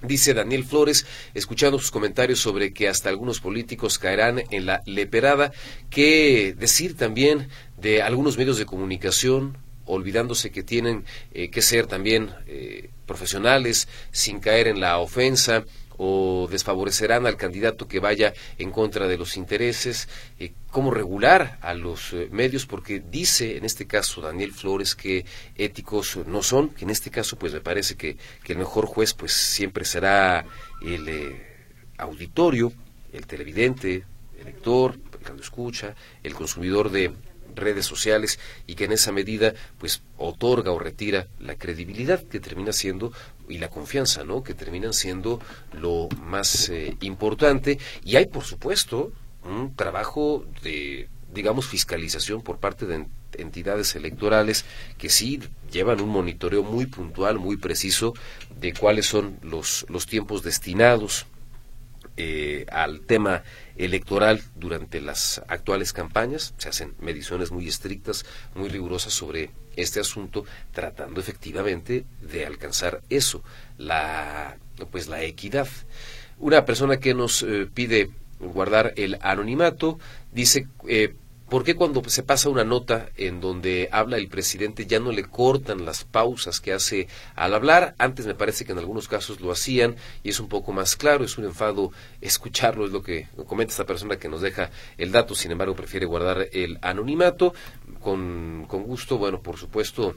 Dice Daniel Flores, escuchando sus comentarios sobre que hasta algunos políticos caerán en la leperada, que decir también de algunos medios de comunicación, olvidándose que tienen eh, que ser también eh, profesionales, sin caer en la ofensa, o desfavorecerán al candidato que vaya en contra de los intereses, eh, cómo regular a los eh, medios, porque dice en este caso Daniel Flores que éticos no son, que en este caso pues me parece que, el mejor juez pues siempre será el eh, auditorio, el televidente, el lector, el que escucha, el consumidor de redes sociales y que en esa medida pues otorga o retira la credibilidad que termina siendo y la confianza, ¿no? Que terminan siendo lo más eh, importante y hay por supuesto un trabajo de digamos fiscalización por parte de entidades electorales que sí llevan un monitoreo muy puntual, muy preciso de cuáles son los, los tiempos destinados eh, al tema electoral durante las actuales campañas. Se hacen mediciones muy estrictas, muy rigurosas sobre este asunto, tratando efectivamente de alcanzar eso, la, pues la equidad. Una persona que nos eh, pide guardar el anonimato dice eh, ¿Por qué cuando se pasa una nota en donde habla el presidente ya no le cortan las pausas que hace al hablar? Antes me parece que en algunos casos lo hacían y es un poco más claro, es un enfado escucharlo, es lo que comenta esta persona que nos deja el dato, sin embargo prefiere guardar el anonimato. Con, con gusto, bueno, por supuesto,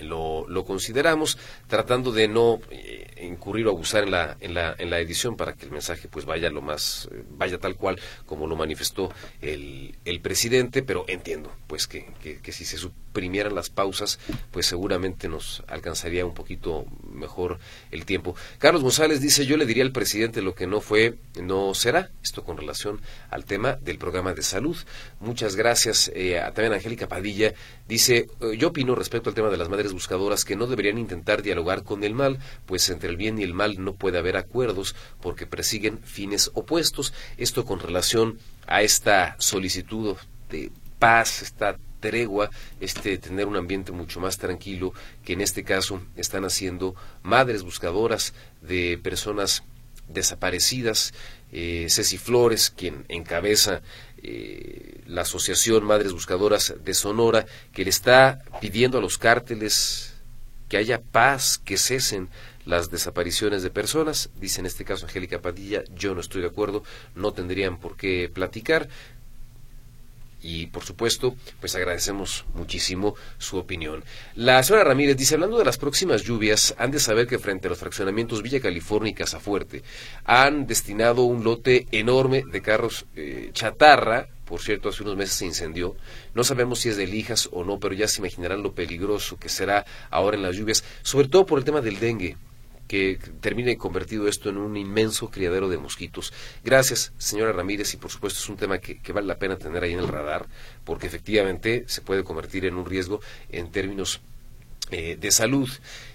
lo, lo, consideramos, tratando de no eh, incurrir o abusar en la, en, la, en la edición para que el mensaje pues vaya lo más, eh, vaya tal cual como lo manifestó el, el presidente, pero entiendo pues que, que, si se suprimieran las pausas, pues seguramente nos alcanzaría un poquito mejor el tiempo. Carlos González dice, yo le diría al presidente lo que no fue, no será, esto con relación al tema del programa de salud. Muchas gracias. Eh, también Angélica Padilla dice, yo opino respecto al tema de las madres buscadoras que no deberían intentar dialogar con el mal, pues entre el bien y el mal no puede haber acuerdos porque persiguen fines opuestos. Esto con relación a esta solicitud de paz, esta tregua, este tener un ambiente mucho más tranquilo que en este caso están haciendo madres buscadoras de personas desaparecidas. Eh, Ceci Flores, quien encabeza eh, la Asociación Madres Buscadoras de Sonora, que le está pidiendo a los cárteles que haya paz, que cesen las desapariciones de personas. Dice en este caso Angélica Padilla, yo no estoy de acuerdo, no tendrían por qué platicar y por supuesto, pues agradecemos muchísimo su opinión. La señora Ramírez dice, hablando de las próximas lluvias, han de saber que frente a los fraccionamientos Villa California y Casafuerte han destinado un lote enorme de carros eh, chatarra por cierto, hace unos meses se incendió. No sabemos si es de lijas o no, pero ya se imaginarán lo peligroso que será ahora en las lluvias, sobre todo por el tema del dengue que termine convertido esto en un inmenso criadero de mosquitos. Gracias, señora Ramírez, y por supuesto es un tema que, vale la pena tener ahí en el radar, porque efectivamente se puede convertir en un riesgo en términos eh, de salud.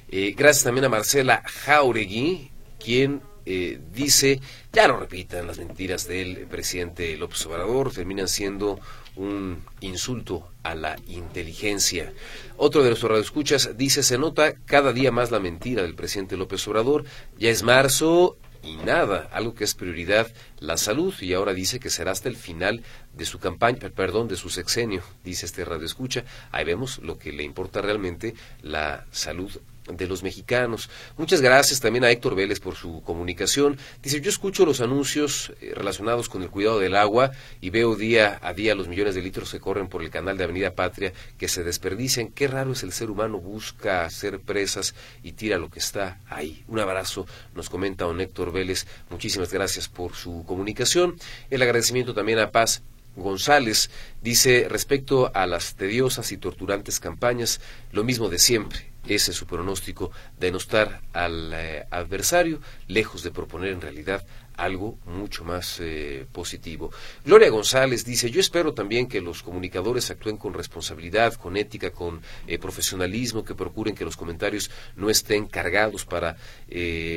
Eh, gracias también a Marcela Jauregui, quien eh, dice, ya no repitan las mentiras del presidente López Obrador, terminan siendo un insulto a la inteligencia. Otro de nuestros radioescuchas dice, se nota cada día más la mentira del presidente López Obrador, ya es marzo y nada, algo que es prioridad, la salud, y ahora dice que será hasta el final de su campaña, perdón, de su sexenio, dice este radioescucha. Ahí vemos lo que le importa realmente, la salud de los mexicanos. Muchas gracias también a Héctor Vélez por su comunicación. Dice, yo escucho los anuncios eh, relacionados con el cuidado del agua y veo día a día los millones de litros que corren por el canal de Avenida Patria que se desperdician. Qué raro es el ser humano, busca hacer presas y tira lo que está ahí. Un abrazo, nos comenta don Héctor Vélez. Muchísimas gracias por su comunicación. El agradecimiento también a Paz González dice respecto a las tediosas y torturantes campañas, lo mismo de siempre. Ese es su pronóstico, denostar al eh, adversario, lejos de proponer en realidad algo mucho más eh, positivo. Gloria González dice, yo espero también que los comunicadores actúen con responsabilidad, con ética, con eh, profesionalismo, que procuren que los comentarios no estén cargados para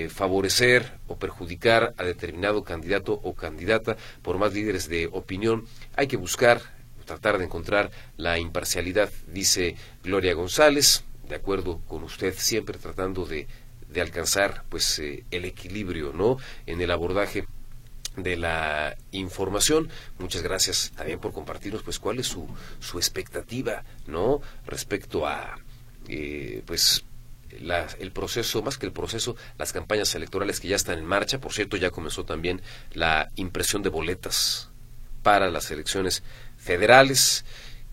favorecer o perjudicar a determinado candidato o candidata, por más líderes de opinión. Hay que buscar, tratar de encontrar la imparcialidad, dice Gloria González de acuerdo con usted, siempre tratando de, de alcanzar pues eh, el equilibrio, ¿no? En el abordaje de la información. Muchas gracias también por compartirnos pues cuál es su, su expectativa, ¿no? Respecto a eh, pues el proceso, más que el proceso, las campañas electorales que ya están en marcha. Por cierto, ya comenzó también la impresión de boletas para las elecciones federales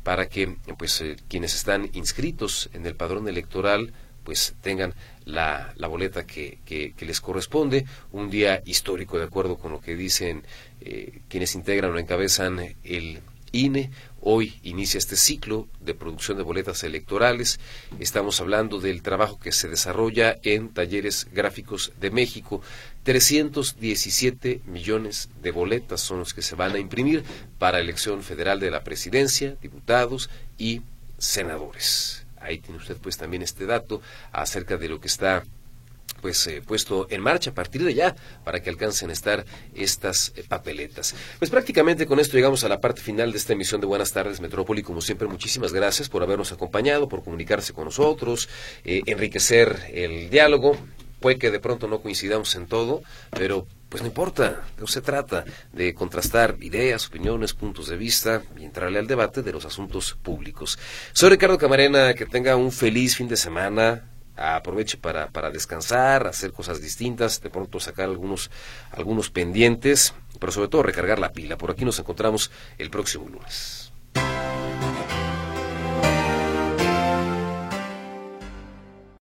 para que pues eh, quienes están inscritos en el padrón electoral pues tengan la, la boleta que, que, les corresponde. Un día histórico, de acuerdo con lo que dicen eh, quienes integran o encabezan el INE. Hoy inicia este ciclo de producción de boletas electorales. Estamos hablando del trabajo que se desarrolla en talleres gráficos de México. 317 millones de boletas son los que se van a imprimir para elección federal de la presidencia, diputados y senadores. Ahí tiene usted pues también este dato acerca de lo que está pues eh, puesto en marcha a partir de ya para que alcancen a estar estas eh, papeletas. Pues prácticamente con esto llegamos a la parte final de esta emisión de Buenas tardes Metrópoli. Como siempre, muchísimas gracias por habernos acompañado, por comunicarse con nosotros, eh, enriquecer el diálogo. Puede que de pronto no coincidamos en todo, pero pues no importa, no se trata de contrastar ideas, opiniones, puntos de vista y entrarle al debate de los asuntos públicos. Soy Ricardo Camarena, que tenga un feliz fin de semana, aproveche para, para descansar, hacer cosas distintas, de pronto sacar algunos, algunos pendientes, pero sobre todo recargar la pila. Por aquí nos encontramos el próximo lunes.